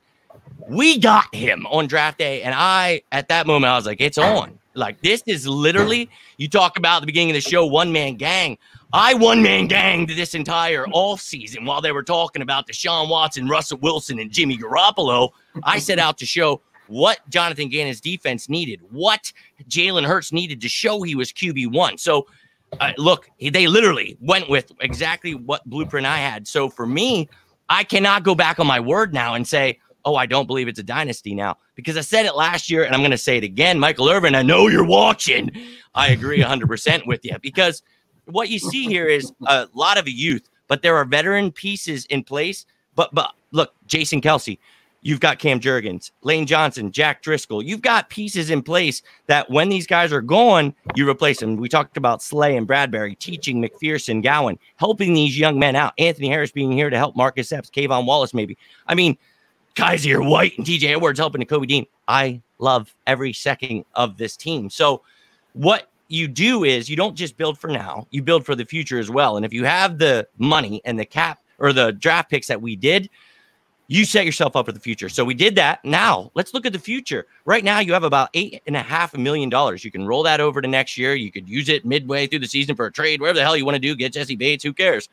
We got him on draft day, and I, at that moment, I was like, it's on. Like this is literally you talk about the beginning of the show, one man gang. I one man ganged this entire off season while they were talking about Deshaun Watson, Russell Wilson, and Jimmy Garoppolo. I set out to show what Jonathan Gannon's defense needed, what Jalen Hurts needed to show he was QB one. So, uh, look, they literally went with exactly what blueprint I had. So for me, I cannot go back on my word now and say, oh, I don't believe it's a dynasty now because I said it last year and I'm going to say it again. Michael Irvin, I know you're watching. I agree 100% with you because what you see here is a lot of youth, but there are veteran pieces in place. But, but look, Jason Kelce, You've got Cam Jurgens, Lane Johnson, Jack Driscoll. You've got pieces in place that when these guys are gone, you replace them. We talked about Slay and Bradberry teaching McPhearson, Gowan, helping these young men out. Anthony Harris being here to help Marcus Epps, K'Von Wallace, maybe. I mean, Kyzir White and TJ Edwards helping to Kobe Dean. I love every second of this team. So, what you do is you don't just build for now, you build for the future as well. And if you have the money and the cap or the draft picks that we did, you set yourself up for the future. So we did that. Now let's look at the future. Right now, you have about eight and a half million dollars. You can roll that over to next year. You could use it midway through the season for a trade, whatever the hell you want to do. Get Jessie Bates. Who cares?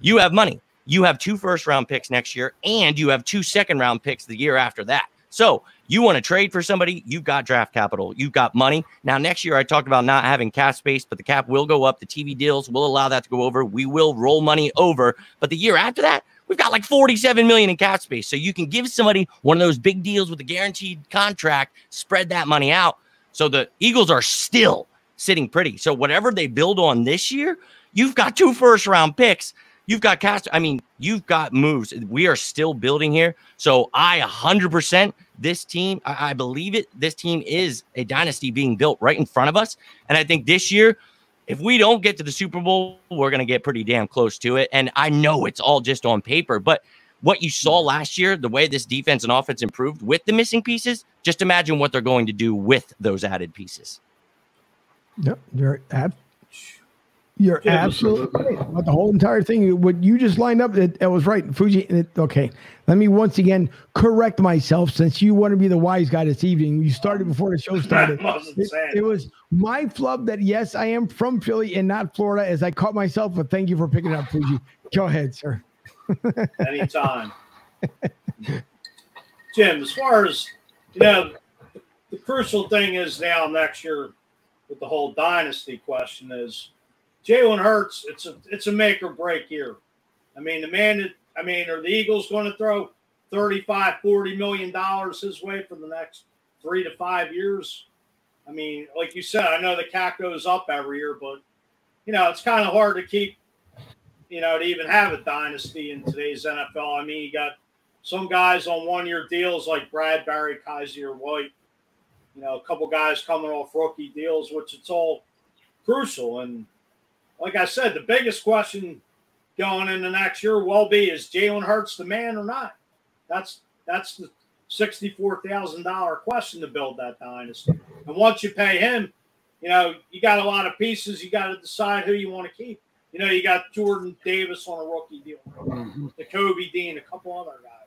You have money. You have two first round picks next year, and you have two second round picks the year after that. So you want to trade for somebody, you've got draft capital, you've got money. Now, next year, I talked about not having cap space, but the cap will go up. The TV deals will allow that to go over. We will roll money over. But the year after that, We've got like 47 million in cap space. So you can give somebody one of those big deals with a guaranteed contract, spread that money out. So the Eagles are still sitting pretty. So whatever they build on this year, you've got two first round picks. You've got cast. I mean, you've got moves. We are still building here. So I 100% this team, I, I believe it. This team is a dynasty being built right in front of us. And I think this year, if we don't get to the Super Bowl, we're going to get pretty damn close to it. And I know it's all just on paper, but what you saw mm. last year, the way this defense and offense improved with the missing pieces, just imagine what they're going to do with those added pieces. Yep, you're ab- you're yeah, absolutely right about the whole entire thing. What you just lined up, that, was right. Fuji, it, okay. Let me once again correct myself since you want to be the wise guy this evening. You started before the show [LAUGHS] started. It, it, was my flub that, yes, I am from Philly and not Florida, as I caught myself, but thank you for picking up, Fuji. Go ahead, sir. [LAUGHS] Anytime. Jim, as far as, you know, the crucial thing is now next year with the whole dynasty question is Jalen Hurts, it's a it's a make or break year. I mean, the man that I mean, are the Eagles going to throw 35, 40 million dollars his way for the next three to five years? I mean, like you said, I know the cap goes up every year, but you know, it's kind of hard to keep, you know, to even have a dynasty in today's NFL. I mean, you got some guys on one year deals like Bradberry, Kyzir White, you know, a couple guys coming off rookie deals, which it's all crucial. And like I said, the biggest question going into next year will be is Jalen Hurts the man or not? That's that's the sixty-four thousand dollar question to build that dynasty. And once you pay him, you know, you got a lot of pieces. You got to decide who you want to keep. You know, you got Jordan Davis on a rookie deal, mm-hmm. the Kobe Dean, a couple other guys.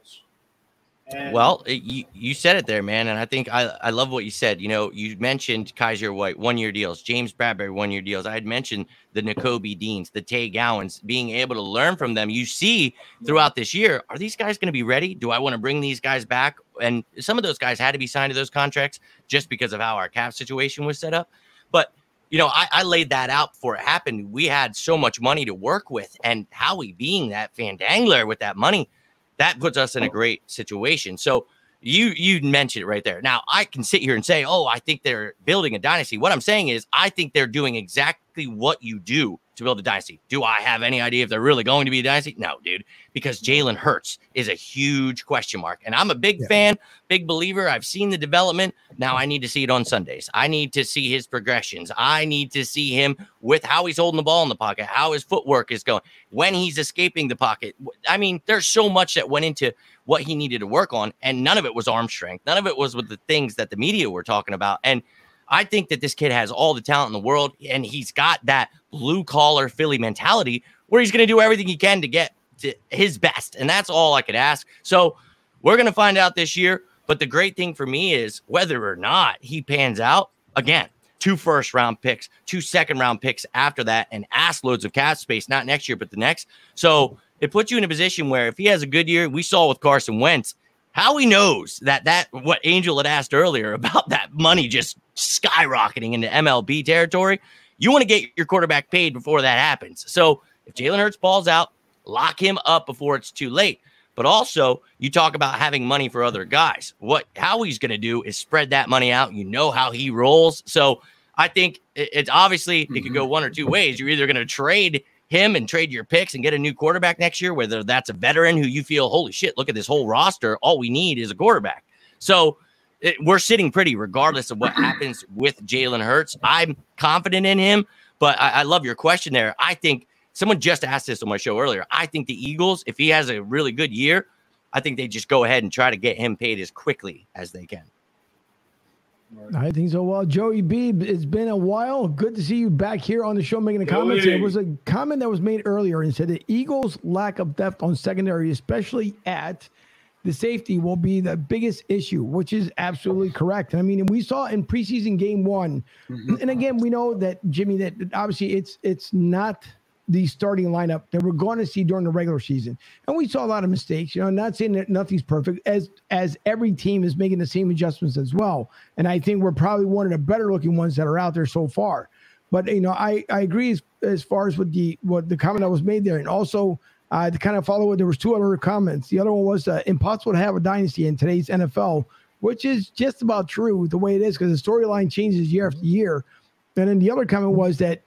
And well, you, you said it there, man. And I think I, I love what you said. You know, you mentioned Kyzir White, one year deals, James Bradberry, one year deals. I had mentioned the Nakobe Deans, the Tay Gowans, being able to learn from them. You see throughout this year, are these guys going to be ready? Do I want to bring these guys back? And some of those guys had to be signed to those contracts just because of how our cap situation was set up. But you know, I, I, laid that out before it happened. We had so much money to work with, and Howie being that fandangler with that money that puts us in a oh. great situation. So you you mentioned it right there. Now I can sit here and say, oh, I think they're building a dynasty. What I'm saying is, I think they're doing exactly what you do to build a dynasty. Do I have any idea if they're really going to be a dynasty? No, dude, because mm-hmm. Jalen Hurts is a huge question mark. And I'm a big yeah. fan, big believer. I've seen the development. Now mm-hmm. I need to see it on Sundays. I need to see his progressions. I need to see him with how he's holding the ball in the pocket, how his footwork is going, when he's escaping the pocket. I mean, there's so much that went into what he needed to work on. And none of it was arm strength. None of it was with the things that the media were talking about. And I think that this kid has all the talent in the world, and he's got that blue collar Philly mentality where he's going to do everything he can to get to his best. And that's all I could ask. So we're going to find out this year. But the great thing for me is whether or not he pans out, again, two first round picks, two second round picks after that, and ass loads of cap space, not next year, but the next. So it puts you in a position where if he has a good year, we saw with Carson Wentz, how he knows that that what Angel had asked earlier [LAUGHS] about that money just skyrocketing into MLB territory. You want to get your quarterback paid before that happens. So if Jalen Hurts balls out, lock him up before it's too late. But also, you talk about having money for other guys. What how he's going to do is spread that money out. You know how he rolls. So I think it's obviously it could mm-hmm. go one or two ways. You're either going to trade him and trade your picks and get a new quarterback next year, whether that's a veteran who you feel, holy shit, look at this whole roster. All we need is a quarterback. So it, we're sitting pretty regardless of what happens with Jalen Hurts. I'm confident in him, but I, I love your question there. I think someone just asked this on my show earlier. I think the Eagles, if he has a really good year, I think they just go ahead and try to get him paid as quickly as they can. I think so. Well, Joey B, it's been a while. Good to see you back here on the show making a comment. There was a comment that was made earlier and said the Eagles' lack of depth on secondary, especially at the safety, will be the biggest issue, which is absolutely correct. I mean, we saw in preseason game one, mm-hmm. and again, we know that Jimmy, that obviously it's it's not – the starting lineup that we're going to see during the regular season. And we saw a lot of mistakes. You know, not saying that nothing's perfect, as as every team is making the same adjustments as well. And I think we're probably one of the better looking ones that are out there so far. But you know, I I agree as, as far as with the what the comment that was made there, and also uh, to kind of follow it, there was two other comments. The other one was uh, impossible to have a dynasty in today's NFL, which is just about true the way it is because the storyline changes year after year. And then the other comment was that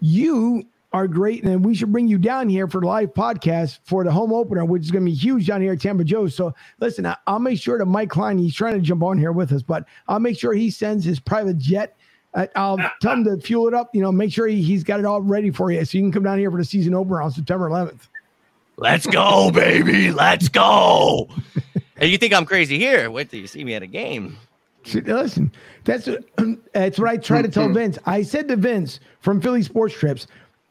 you are great. And we should bring you down here for the live podcast for the home opener, which is going to be huge down here at Tampa Joe's. So listen, I, will make sure to Mike Klein, he's trying to jump on here with us, but I'll make sure he sends his private jet. I, I'll tell him to fuel it up, you know, make sure he, he's got it all ready for you. So you can come down here for the season opener on September 11th. Let's go, baby. Let's go. [LAUGHS] and you think I'm crazy here? Wait till you see me at a game. Listen, that's [CLEARS THROAT] that's what I try to tell mm-hmm. Vince. I said to Vince from Philly Sports Trips,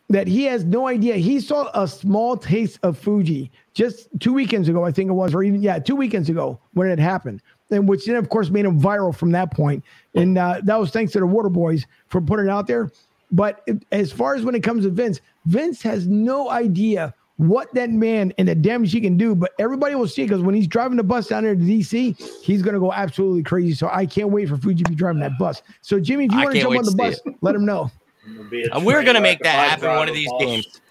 that he has no idea. He saw a small taste of Fuji just two weekends ago, I think it was, or even yeah, two weekends ago when it happened, and which then of course made him viral from that point. And uh, that was thanks to the Water Boys for putting it out there. But it, as far as when it comes to Vince, Vince has no idea what that man and the damage he can do. But everybody will see because when he's driving the bus down there to DC, he's going to go absolutely crazy. So I can't wait for Fuji to be driving that bus. So Jimmy, if you want to jump on the bus, it. let him know. And we're gonna make that happen one of these bus. games.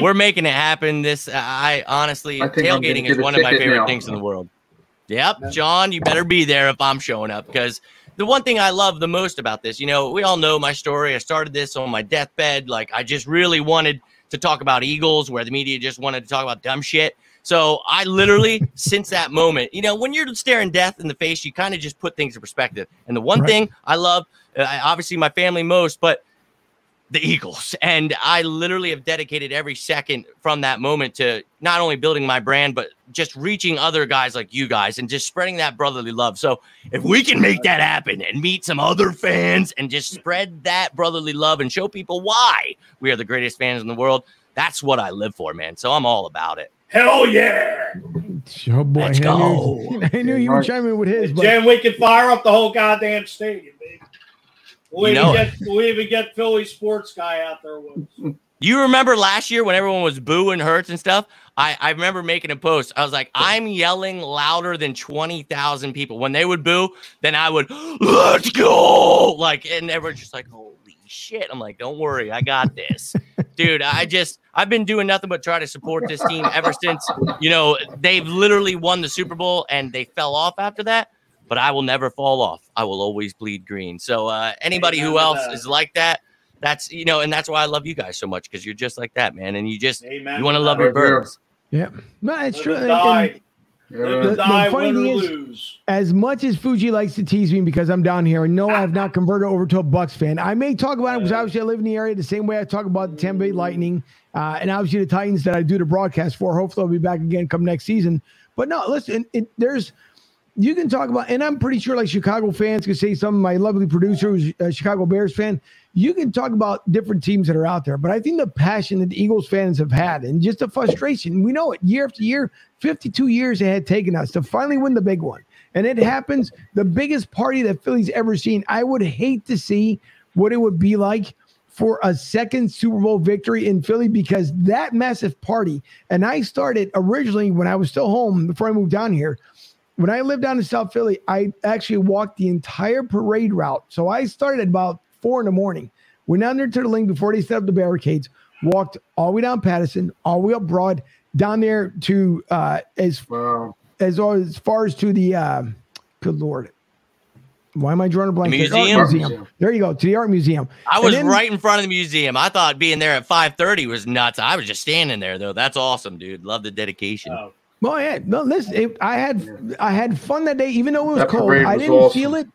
We're making it happen. This I honestly I tailgating is one of my favorite now. things in the world. Yep, John, you better be there if I'm showing up because the one thing I love the most about this, you know, we all know my story. I started this on my deathbed. Like I just really wanted to talk about Eagles, where the media just wanted to talk about dumb shit. So I literally, [LAUGHS] since that moment, you know, when you're staring death in the face, you kind of just put things in perspective. And the one right. thing I love, uh, obviously my family most, but the Eagles. And I literally have dedicated every second from that moment to not only building my brand, but just reaching other guys like you guys and just spreading that brotherly love. So if we can make that happen and meet some other fans and just spread that brotherly love and show people why we are the greatest fans in the world, that's what I live for, man. So I'm all about it. Hell yeah. Oh boy, Let's I go. Knew, [LAUGHS] I knew you were chiming with his. But... Jen, we can fire up the whole goddamn stadium, baby. We'll, you even get, we'll even get Philly sports guy out there with us. [LAUGHS] You remember last year when everyone was booing Hurts and stuff? I, I remember making a post. I was like, I'm yelling louder than 20,000 people. When they would boo, then I would, let's go. Like, and everyone's just like, holy shit. I'm like, don't worry, I got this. [LAUGHS] Dude, I just, I've been doing nothing but try to support this team ever since, you know, they've literally won the Super Bowl and they fell off after that but I will never fall off. I will always bleed green. So uh, anybody Amen who else is like that, that's you know, and that's why I love you guys so much because you're just like that, man. And you just Amen you want to love your birds. Yeah, no, it's true. And, the, the, funny thing is, lose. as much as Fuji likes to tease me because I'm down here, and no, I have not converted over to a Bucks fan. I may talk about it because obviously I live in the area the same way I talk about the Tampa Bay Lightning, uh, and obviously the Titans that I do the broadcast for. Hopefully, I'll be back again come next season. But no, listen, it, there's you can talk about, and I'm pretty sure like Chicago fans can say some of my lovely producer who's a Chicago Bears fan. You can talk about different teams that are out there, but I think the passion that the Eagles fans have had and just the frustration, we know it year after year, 52 years it had taken us to finally win the big one. and it happens. The biggest party that Philly's ever seen. I would hate to see what it would be like for a second Super Bowl victory in Philly because that massive party. And I started originally when I was still home before I moved down here. When I lived down in South Philly, I actually walked the entire parade route. So I started at about four in the morning. Went down there to the Linc before they set up the barricades. Walked all the way down Pattison, all the way up Broad, down there to uh, as Wow. as as far as to the uh, good lord. Why am I drawing a blank? The here? Art museum? Art museum. museum. There you go to the art museum. I was then- right in front of the museum. I thought being there at 5:30 was nuts. I was just standing there though. That's awesome, dude. Love the dedication. Oh, Well, yeah, no, listen, it, I had I had fun that day, even though it was That cold. parade I didn't awesome. feel it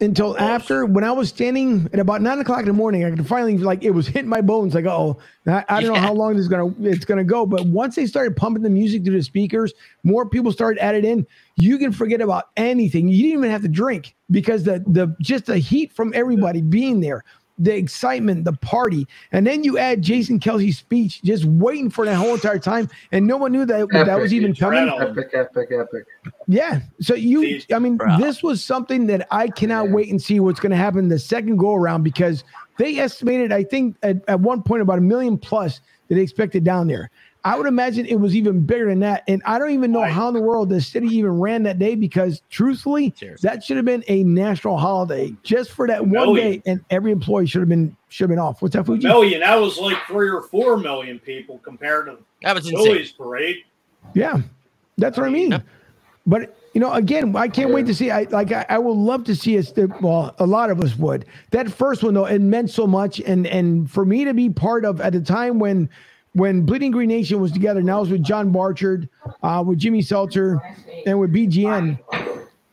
until after when I was standing at about nine o'clock in the morning. I could finally like it was hitting my bones. Like, oh, I, I don't know how long this is gonna it's gonna go. But once they started pumping the music through the speakers, more people started added in. You can forget about anything. You didn't even have to drink because the the just the heat from everybody being there. The excitement, the party, and then you add Jason Kelce's speech, just waiting for that whole entire time, and no one knew that that was Epic. even coming. Epic, epic, epic. Yeah. So you, I mean, bro. this was something that I cannot Yeah. wait and see what's going to happen the second go around because they estimated, I think, at, at one point about a million plus that they expected down there. I would imagine it was even bigger than that. And I don't even know Right. how in the world the city even ran that day because, truthfully, Seriously. that should have been a national holiday just for that one Million. day, and every employee should have been should have been off. What's that, Fuji? million. That was like three or four million people compared to That was insane. Philly's parade. Yeah, that's what I mean. Yep. But you know, again, I can't wait to see. I like. I, I would love to see us. Well, a lot of us would. That first one though, it meant so much, and and for me to be part of at the time when when Bleeding Green Nation was together. Now it's with John Barchard, uh, with Jimmy Seltzer, and with BGN.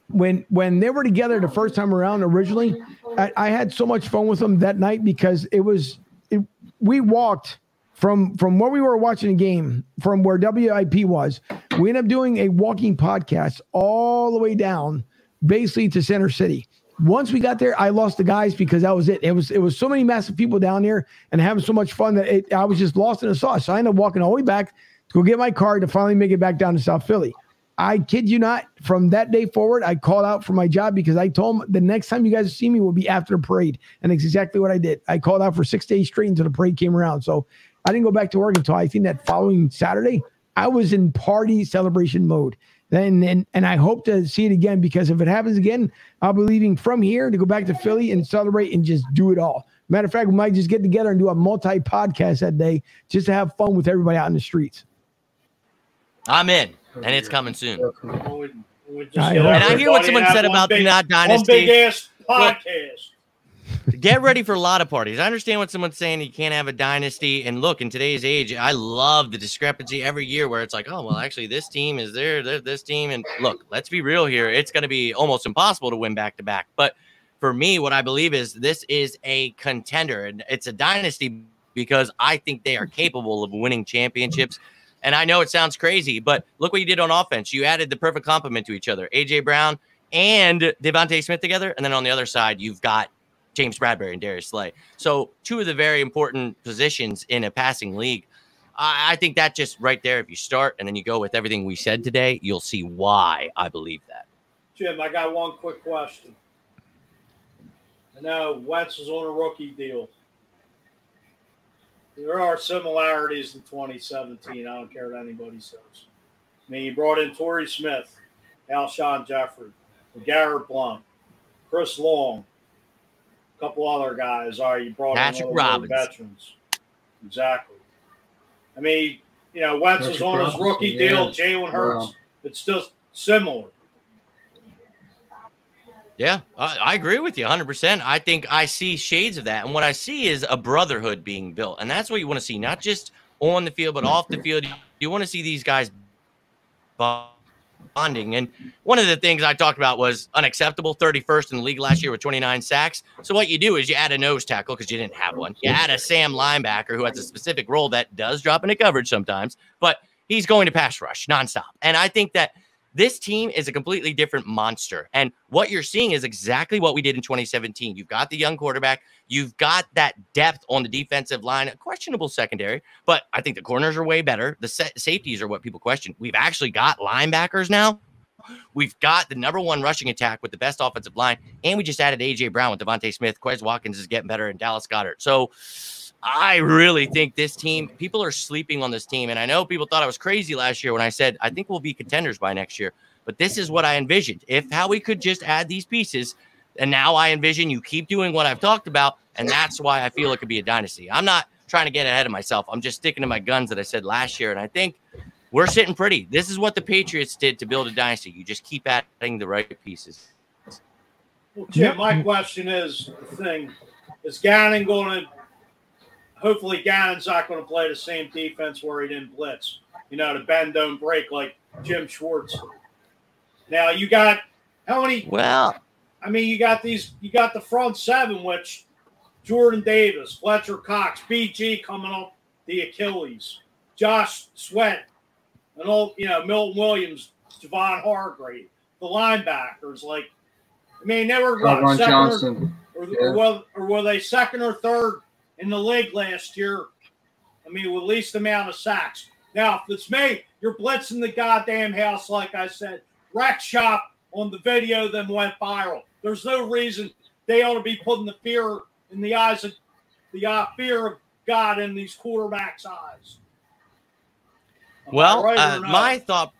When when they were together the first time around originally, I, I had so much fun with them that night because it was it, we walked from from where we were watching the game from where WIP was. We ended up doing a walking podcast all the way down, basically to Center City. Once we got there, I lost the guys because that was it. It was it was so many massive people down there and having so much fun that it, I was just lost in the sauce. So I ended up walking all the way back to go get my car to finally make it back down to South Philly. I kid you not. From that day forward, I called out for my job because I told them the next time you guys see me will be after the parade, and it's exactly what I did. I called out for six days straight until the parade came around. So I didn't go back to work until I think that following Saturday. I was in party celebration mode. And, and and I hope to see it again because if it happens again, I'll be leaving from here to go back to Philly and celebrate and just do it all. Matter of fact, we might just get together and do a multi podcast that day just to have fun with everybody out in the streets. I'm in, and it's coming soon. We, we just I get hope- And I hear what someone said one about the big, not one dynasty. big ass Look, podcast. Get ready for a lot of parties. I understand what someone's saying. You can't have a dynasty. And look, in today's age, I love the discrepancy every year where it's like, oh, well, actually, this team is there, this team. And look, let's be real here. It's going to be almost impossible to win back to back. But for me, what I believe is this is a contender and it's a dynasty because I think they are capable of winning championships. And I know it sounds crazy, but look what you did on offense. You added the perfect complement to each other. AJ Brown and DeVonta Smith together. And then on the other side, you've got James Bradberry and Darius Slay. So two of the very important positions in a passing league. I, I think that just right there, if you start and then you go with everything we said today, you'll see why I believe that. Jim, I got one quick question. I know Wentz is on a rookie deal. There are similarities in 2017. I don't care what anybody says. I mean, you brought in Torrey Smith, Alshon Jeffery, Garrett Blount, Chris Long, a couple other guys. All right, you brought Patrick in Robinson. veterans. Exactly. I mean, you know, Wentz is Patrick on his Robinson, rookie deal. yeah. Jalen Hurts. Wow. It's just similar. Yeah, I, I agree with you 100%. I think I see shades of that. And what I see is a brotherhood being built. And that's what you want to see, not just on the field, but off the [LAUGHS] field. You want to see these guys bonding. And one of the things I talked about was unacceptable 31st in the league last year with 29 sacks. So what you do is you add a nose tackle because you didn't have one. You add a Sam linebacker who has a specific role that does drop into coverage sometimes, but he's going to pass rush nonstop. And I think that this team is a completely different monster. And what you're seeing is exactly what we did in 2017. You've got the young quarterback, you've got that depth on the defensive line, a questionable secondary, but I think the corners are way better. The sa- safeties are what people question. We've actually got linebackers now We've got the number one rushing attack with the best offensive line, and we just added AJ Brown with DeVonta Smith. Quez Watkins is getting better, and Dallas Goedert. So I really think this team, people are sleeping on this team. And I know people thought I was crazy last year when I said I think we'll be contenders by next year. But this is what I envisioned. If how we could just add these pieces, and now I envision you keep doing what I've talked about, and that's why I feel it could be a dynasty. I'm not trying to get ahead of myself. I'm just sticking to my guns that I said last year, and I think we're sitting pretty. This is what the Patriots did to build a dynasty. You just keep adding the right pieces. Well, Jim, my question is the thing: Is Gannon going to? Hopefully, Gannon's not going to play the same defense where he didn't blitz. You know, to bend don't break like Jim Schwartz. Now you got how many? Well, I mean, you got these. You got the front seven, which Jordan Davis, Fletcher Cox, BG coming off the Achilles, Josh Sweat, and all you know, Milton Williams, Javon Hargrave, the linebackers. Like, I mean, they were what, second Johnson. or, or, Yeah. or, were, or were they second or third in the league last year? I mean, with least amount of sacks. Now, if it's me, you're blitzing the goddamn house, like I said. Wreck shop on the video then went viral. There's no reason they ought to be putting the fear in the eyes of the uh, fear of God in these quarterbacks' eyes. Am Well, right uh, my thought.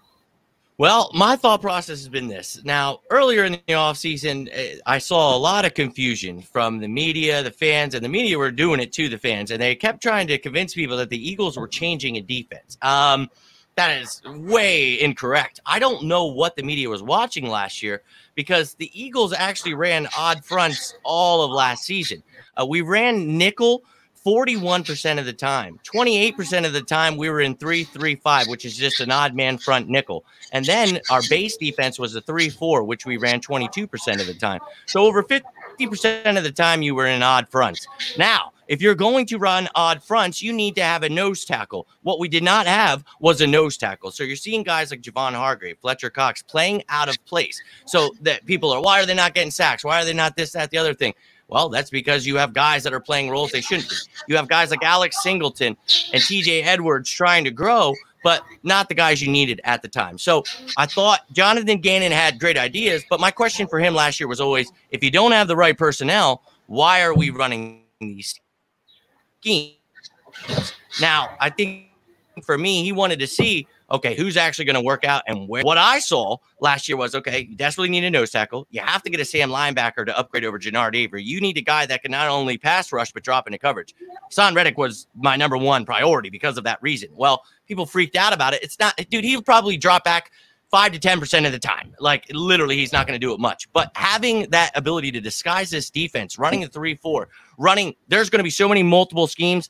Well, my thought process has been this. Now, earlier in the offseason, uh, I saw a lot of confusion from the media, the fans, and the media were doing it to the fans, and they kept trying to convince people that the Eagles were changing a defense. Um, that is way incorrect. I don't know what the media was watching last year because the Eagles actually ran odd fronts all of last season. Uh, we ran nickel 41% of the time. 28% of the time we were in 3-3-5, which is just an odd man front nickel. And then our base defense was a 3-4, which we ran 22% of the time. So over 50% of the time you were in odd fronts. Now, if you're going to run odd fronts, you need to have a nose tackle. What we did not have was a nose tackle. So you're seeing guys like Javon Hargrave, Fletcher Cox playing out of place. So that people are, why are they not getting sacks? Why are they not this, that, the other thing? Well, that's because you have guys that are playing roles they shouldn't be. You have guys like Alex Singleton and TJ Edwards trying to grow, but not the guys you needed at the time. So I thought Jonathan Gannon had great ideas, but my question for him last year was always if you don't have the right personnel, why are we running these schemes? Now, I think for me, he wanted to see okay, who's actually going to work out and where. What I saw last year was okay, you desperately need a nose tackle. You have to get a Sam linebacker to upgrade over Genard Avery. You need a guy that can not only pass rush, but drop into coverage. Son Reddick was my number one priority because of that reason. Well, people freaked out about it. It's not, dude, he'll probably drop back five to 10% of the time. Like literally, he's not going to do it much. But having that ability to disguise this defense, running a 3 4, running, there's going to be so many multiple schemes.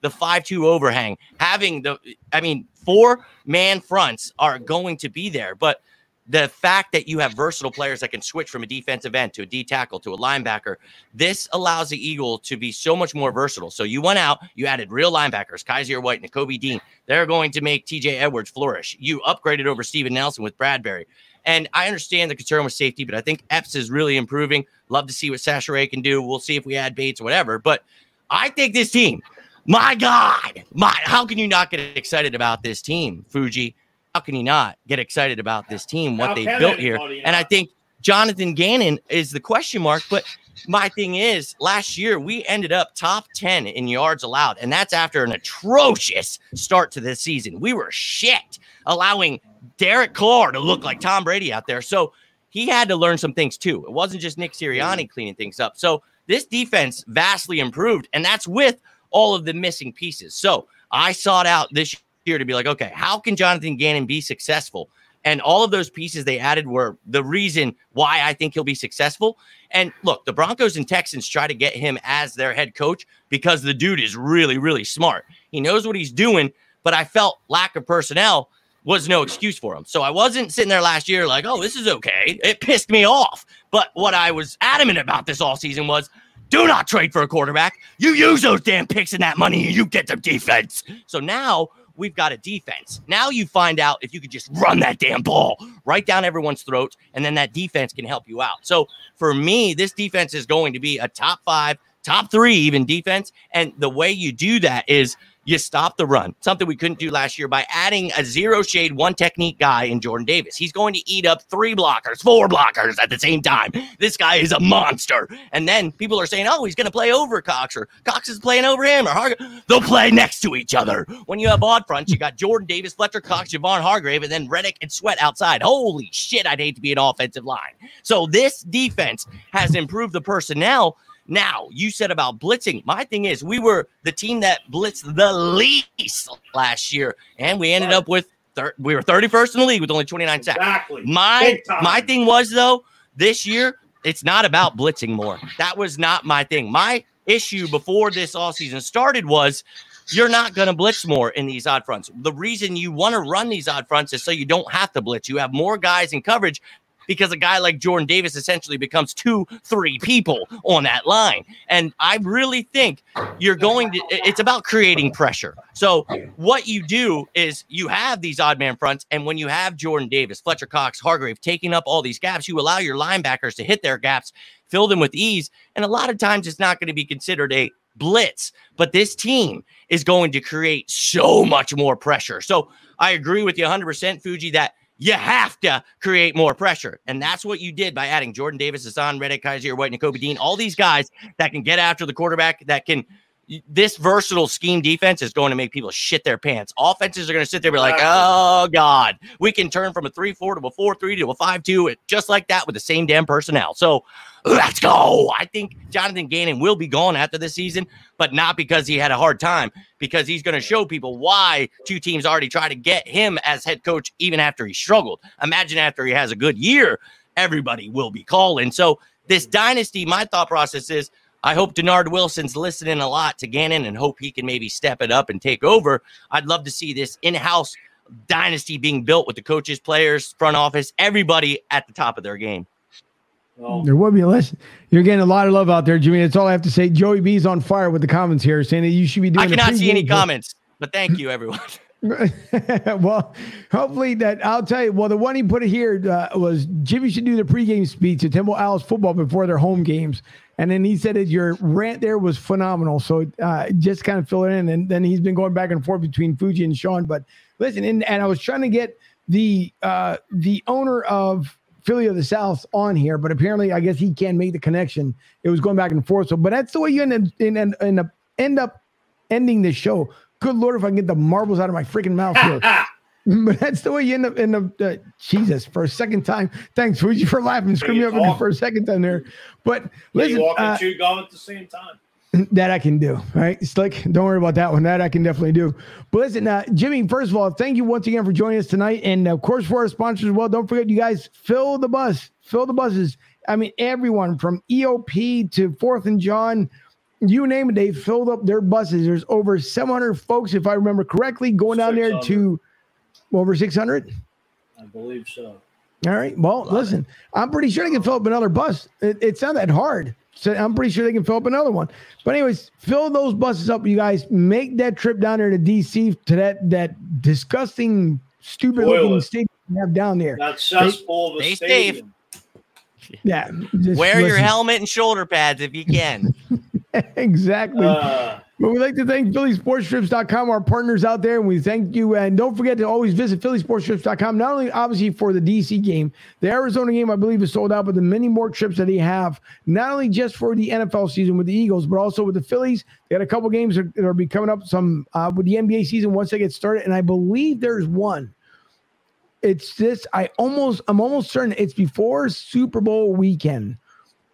The 5 2 overhang, having the, I mean, four man fronts are going to be there. But the fact that you have versatile players that can switch from a defensive end to a D tackle to a linebacker, this allows the Eagle to be so much more versatile. So you went out, you added real linebackers, Kyzir White, Nakobe Dean. They're going to make TJ Edwards flourish. You upgraded over Steven Nelson with Bradbury. And I understand the concern with safety, but I think Epps is really improving. Love to see what Sasha Ray can do. We'll see if we add Bates or whatever. But I think this team, my God, my how can you not get excited about this team, Fuji? How can you not get excited about this team, what How they built here? anybody And I think Jonathan Gannon is the question mark. But my thing is, last year we ended up top 10 in yards allowed, and that's after an atrocious start to this season. We were shit, allowing Derek Carr to look like Tom Brady out there. So he had to learn some things too. It wasn't just Nick Sirianni cleaning things up. So this defense vastly improved, and that's with all of the missing pieces. So I sought out this year to be like, okay, how can Jonathan Gannon be successful? And all of those pieces they added were the reason why I think he'll be successful. And look, the Broncos and Texans try to get him as their head coach because the dude is really, really smart. He knows what he's doing, but I felt lack of personnel was no excuse for him. So I wasn't sitting there last year like, oh, this is okay. It pissed me off. But what I was adamant about this all season was do not trade for a quarterback. You use those damn picks and that money and you get the defense. So now we've got a defense. Now you find out if you could just run that damn ball right down everyone's throats, and then that defense can help you out. So for me, this defense is going to be a top five, top three, even defense. And the way you do that is you stop the run, something we couldn't do last year by adding a zero shade, one technique guy in Jordan Davis. He's going to eat up three blockers, four blockers at the same time. This guy is a monster. And then people are saying, oh, he's going to play over Cox or Cox is playing over him or Har- they'll play next to each other. When you have odd fronts, you got Jordan Davis, Fletcher Cox, Javon Hargrave, and then Reddick and Sweat outside. Holy shit, I'd hate to be an offensive line. So this defense has improved the personnel now, you said about blitzing. My thing is, we were the team that blitzed the least last year, and we ended up with thir- we were 31st in the league with only 29 sacks. Exactly. My my thing was though, this year it's not about blitzing more. That was not my thing. My issue before this all season started was you're not going to blitz more in these odd fronts. The reason you want to run these odd fronts is so you don't have to blitz. You have more guys in coverage because a guy like Jordan Davis essentially becomes two, three people on that line. And I really think you're going to, it's about creating pressure. So what you do is you have these odd man fronts. And when you have Jordan Davis, Fletcher Cox, Hargrave taking up all these gaps, you allow your linebackers to hit their gaps, fill them with ease. And a lot of times it's not going to be considered a blitz, but this team is going to create so much more pressure. So I agree with you 100%, Fuji, that you have to create more pressure. And that's what you did by adding Jordan Davis, Haason Reddick, Kyzir White, and Kobe Dean, all these guys that can get after the quarterback, that can this versatile scheme defense is going to make people shit their pants. Offenses are going to sit there and be like, oh, God, we can turn from a 3 4 to a 4 3 to a 5 2, just like that with the same damn personnel. So let's go. I think Jonathan Gannon will be gone after this season, but not because he had a hard time, because he's going to show people why two teams already try to get him as head coach even after he struggled. Imagine after he has a good year, everybody will be calling. So, this dynasty, my thought process is I hope Dennard Wilson's listening a lot to Gannon and hope he can maybe step it up and take over. I'd love to see this in house dynasty being built with the coaches, players, front office, everybody at the top of their game. There will be a lesson. You're getting a lot of love out there, Jimmy. That's all I have to say. Joey B's on fire with the comments here, saying that you should be doing. I cannot see any comments, but thank you, everyone. [LAUGHS] [LAUGHS] well, hopefully that I'll tell you. Well, the one he put it here uh, was Jimmy should do the pregame speech at Temple Owls football before their home games. And then he said that your rant there was phenomenal. So uh, just kind of fill it in. And then he's been going back and forth between Fuji and Sean. But listen, and, and I was trying to get the uh, the owner of Philly of the South on here, but apparently I guess he can't make the connection. It was going back and forth. So, but that's the way you end up, end, up, end up ending the show. Good Lord, if I can get the marbles out of my freaking mouth here. [LAUGHS] But that's the way you end up in the uh, Jesus for a second time. Thanks, Fuji, for laughing, screwing me up for a second time there. But listen, walk uh, and go at the same time. That I can do. Right, Slick. Don't worry about that one. That I can definitely do. But listen, uh, Jimmy. First of all, thank you once again for joining us tonight, and of course for our sponsors as well. Don't forget, you guys fill the bus, fill the buses. I mean, everyone from EOP to Fourth and John you name it, they filled up their buses. There's over 700 folks, if I remember correctly, going down there to over 600? I believe so. All right. Well, listen. I'm pretty sure they can fill up another bus. It, it's not that hard. So I'm pretty sure they can fill up another one. But anyways, fill those buses up, you guys. Make that trip down there to DC to that that disgusting, stupid Toilet. looking stadium you have down there. That cesspool of a stadium. Safe. Yeah. Wear listen. your helmet and shoulder pads if you can. [LAUGHS] [LAUGHS] exactly. Uh, but we'd like to thank PhillySportsTrips.com, our partners out there, and we thank you. And don't forget to always visit PhillySportsTrips.com, not only obviously for the DC game, the Arizona game, I believe, is sold out, but the many more trips that they have, not only just for the NFL season with the Eagles, but also with the Phillies. They got a couple games that are be coming up some uh, with the NBA season once they get started. And I believe there's one. It's this, I almost, I'm almost certain it's before Super Bowl weekend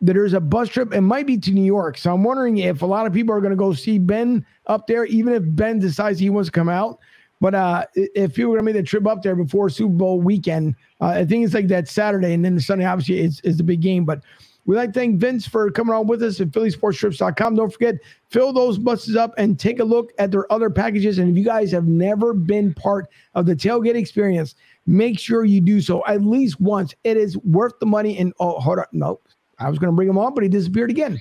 there's a bus trip. It might be to New York. So I'm wondering if a lot of people are going to go see Ben up there, even if Ben decides he wants to come out. But uh, if are going to make the trip up there before Super Bowl weekend, uh, I think it's like that Saturday. And then the Sunday, obviously, is, is the big game. But we'd like to thank Vince for coming on with us at PhillySportsTrips.com. Don't forget, fill those buses up and take a look at their other packages. And if you guys have never been part of the tailgate experience, make sure you do so at least once. It is worth the money. And oh, hold on. No, I was going to bring him on, but he disappeared again.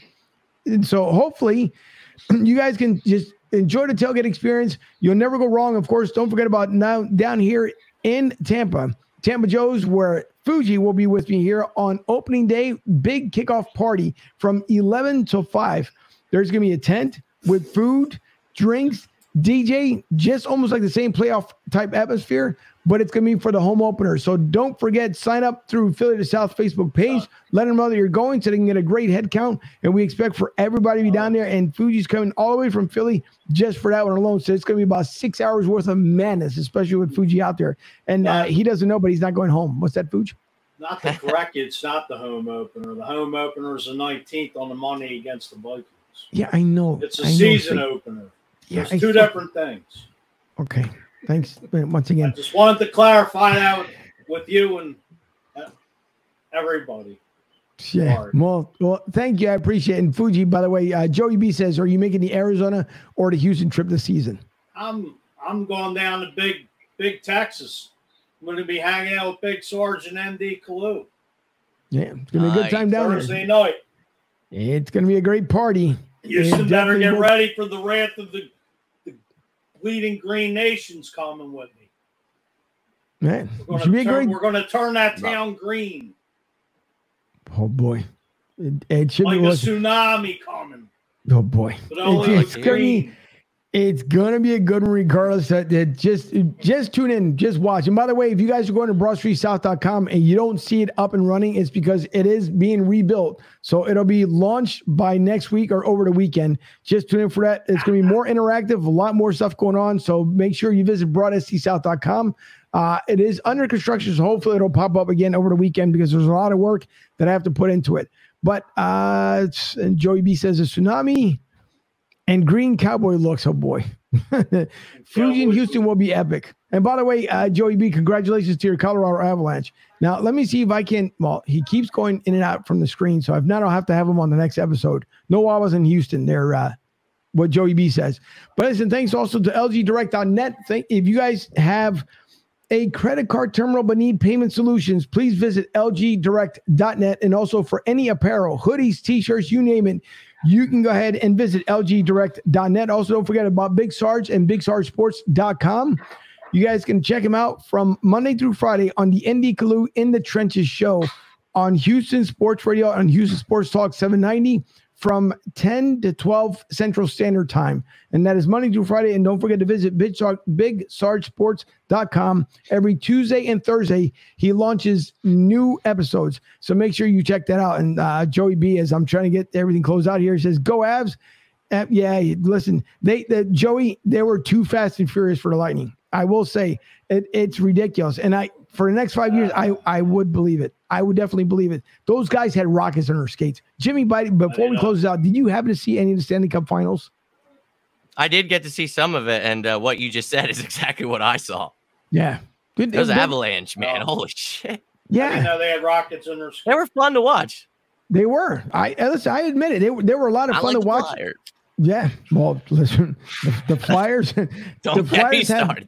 And so hopefully [CLEARS THROAT] you guys can just enjoy the tailgate experience. You'll never go wrong. Of course, don't forget about now down here in Tampa, Tampa Joe's, where Fuji will be with me here on opening day, big kickoff party from 11 to 5. There's going to be a tent with food, drinks, DJ, just almost like the same playoff type atmosphere, but it's going to be for the home opener. So don't forget, sign up through Philly to South Facebook page. Let them know that you're going so they can get a great head count. And we expect for everybody to be down there. And Fuji's coming all the way from Philly just for that one alone. So it's going to be about six hours worth of madness, especially with Fuji out there. And uh, he doesn't know, but he's not going home. What's that, Fuji? Not the correct it's not the home opener. The home opener is the 19th on the Monday against the Vikings. Yeah, I know. It's a I season So- opener. Yeah, It's I two different things. Okay. Thanks once I again. just wanted to clarify that with you and uh, everybody. Yeah. Hard. Well, well, thank you. I appreciate it. And Fuji, by the way, uh, Joey B says, are you making the Arizona or the Houston trip this season? I'm I'm going down to big big Texas. I'm going to be hanging out with Big Sarge and N.D. Kalu Yeah, it's gonna be a good time down Thursday there. night. It's gonna be a great party. Houston It better get will- ready for the wrath of the, the bleeding green nations coming with me. Man, We're it should be going a to great. turn, we're gonna turn that town green Oh boy, it, it should like be. a tsunami coming. Oh boy, But only it's, with gonna green. It's gonna be a good one, regardless. That, that just just tune in, just watch. And by the way, if you guys are going to BroadStreetSouth.com and you don't see it up and running, it's because it is being rebuilt. So it'll be launched by next week or over the weekend. Just tune in for that. It's gonna be more interactive, a lot more stuff going on. So make sure you visit BroadStSouth.com. Uh, it is under construction, so hopefully it'll pop up again over the weekend because there's a lot of work that I have to put into it. But uh, Joey B says a tsunami and green cowboy looks. Oh boy, [LAUGHS] Fuji and Houston will be epic. And by the way, uh, Joey B, congratulations to your Colorado Avalanche. Now let me see if I can. Well, he keeps going in and out from the screen, so if not, I'll have to have him on the next episode. No, I was in Houston. There, uh, what Joey B says. But listen, thanks also to LGDirect.net. Thank if you guys have a credit card terminal but need payment solutions, please visit lgdirect.net. And also for any apparel, hoodies, t-shirts, you name it, you can go ahead and visit lgdirect.net. Also, don't forget about Big Sarge and bigsargesports.com. You guys can check him out from Monday through Friday on the N.D. Kalu in the Trenches show on Houston Sports Radio on Houston Sports Talk 790 from 10 to 12 Central Standard Time. And that is Monday through Friday. And don't forget to visit Big, Sar- BigSargeSports.com. Every Tuesday and Thursday, he launches new episodes. So make sure you check that out. And uh, Joey B, as I'm trying to get everything closed out here, says, Go Avs. Uh, yeah, listen, they the Joey, they were too fast and furious for the Lightning. I will say it, it's ridiculous. And I for the next five years, I I would believe it. I would definitely believe it. Those guys had rockets on their skates. Jimmy Biden, before we close this out, did you happen to see any of the Stanley Cup finals? I did get to see some of it, and uh, what you just said is [LAUGHS] exactly what I saw. Yeah. Good. It was Avalanche, man. Oh. Holy shit. Yeah, know they had rockets in their Skates. They were fun to watch. they were. I listen, I admit it. They were, they were a lot of I fun like to watch. Flyers. Yeah. Well, listen, the, the [LAUGHS] Flyers. [LAUGHS] Don't the get me Flyers have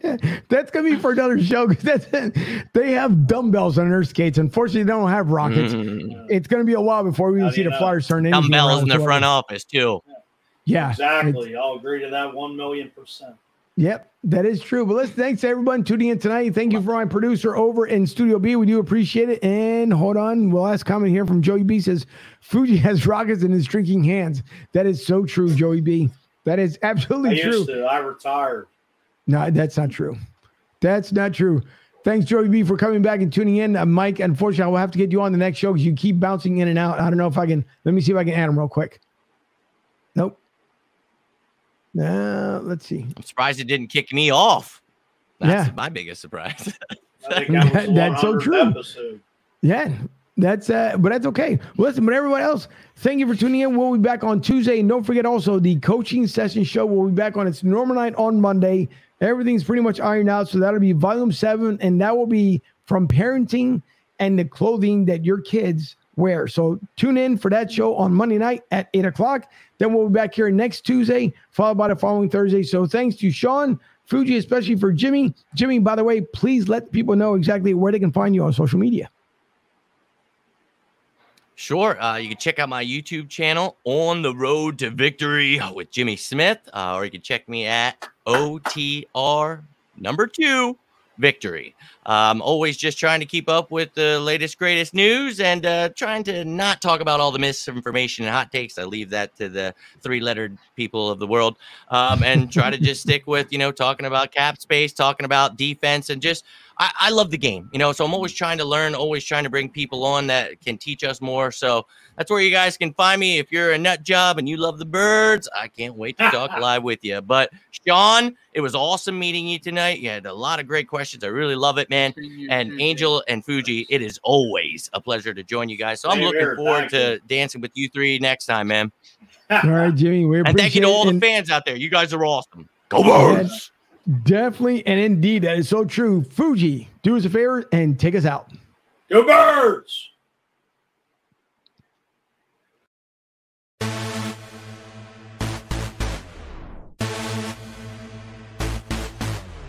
started. [LAUGHS] that's gonna be for another show because they have dumbbells on their skates. Unfortunately, they don't have rockets. Mm. It's gonna be a while before we How see do the know? Flyers turn anything Dumbbells around in the front office too. Yeah, Exactly. I'll agree to that one million percent. Yep, that is true. But let's thanks to everyone tuning in tonight. Thank you for my producer over in Studio B. We do appreciate it. And hold on, well, last comment here from Joey B says Fuji has [LAUGHS] rockets in his drinking hands. That is so true, Joey B. That is I absolutely true. used to. I retired. No, that's not true. That's not true. Thanks, Joey B, for coming back and tuning in. Uh, Mike, unfortunately, I will have to get you on the next show because you keep bouncing in and out. I don't know if I can. Let me see if I can add him real quick. Nope. No, let's see. I'm surprised it didn't kick me off. That's Yeah. my biggest surprise. [LAUGHS] That That's so true. Episode. Yeah, that's uh, but that's okay. Listen, but everyone else, thank you for tuning in. We'll be back on Tuesday, and don't forget also the coaching session show will be back on its normal night on Monday. Everything's pretty much ironed out, so that'll be volume seven, and that will be from parenting and the clothing that your kids wear. So tune in for that show on Monday night at eight o'clock. Then we'll be back here next Tuesday, followed by the following Thursday. So thanks to Sean. Fuji, especially for Jimmy. Jimmy, by the way, please let people know exactly where they can find you on social media. Sure. Uh, you can check out my YouTube channel, On the Road to Victory with Jimmy Smith, uh, or you can check me at OTR number two victory. Um, always just trying to keep up with the latest, greatest news and uh, trying to not talk about all the misinformation and hot takes. I leave that to the three lettered people of the world um, and try to just stick with, you know, talking about cap space, talking about defense, and just I, I, love the game, you know, so I'm always trying to learn, always trying to bring people on that can teach us more. So that's where you guys can find me. If you're a nut job and you love the birds, I can't wait to talk [LAUGHS] live with you. But Sean, it was awesome meeting you tonight. You had a lot of great questions. I really love it, man. And Angel and Fuji, it is always a pleasure to join you guys. So I'm looking forward to dancing with you three next time, man. [LAUGHS] All right, Jimmy. We and thank you to all the fans out there. You guys are awesome. Go birds. Definitely and indeed, that is so true. Fuji, do us a favor and take us out. Go birds!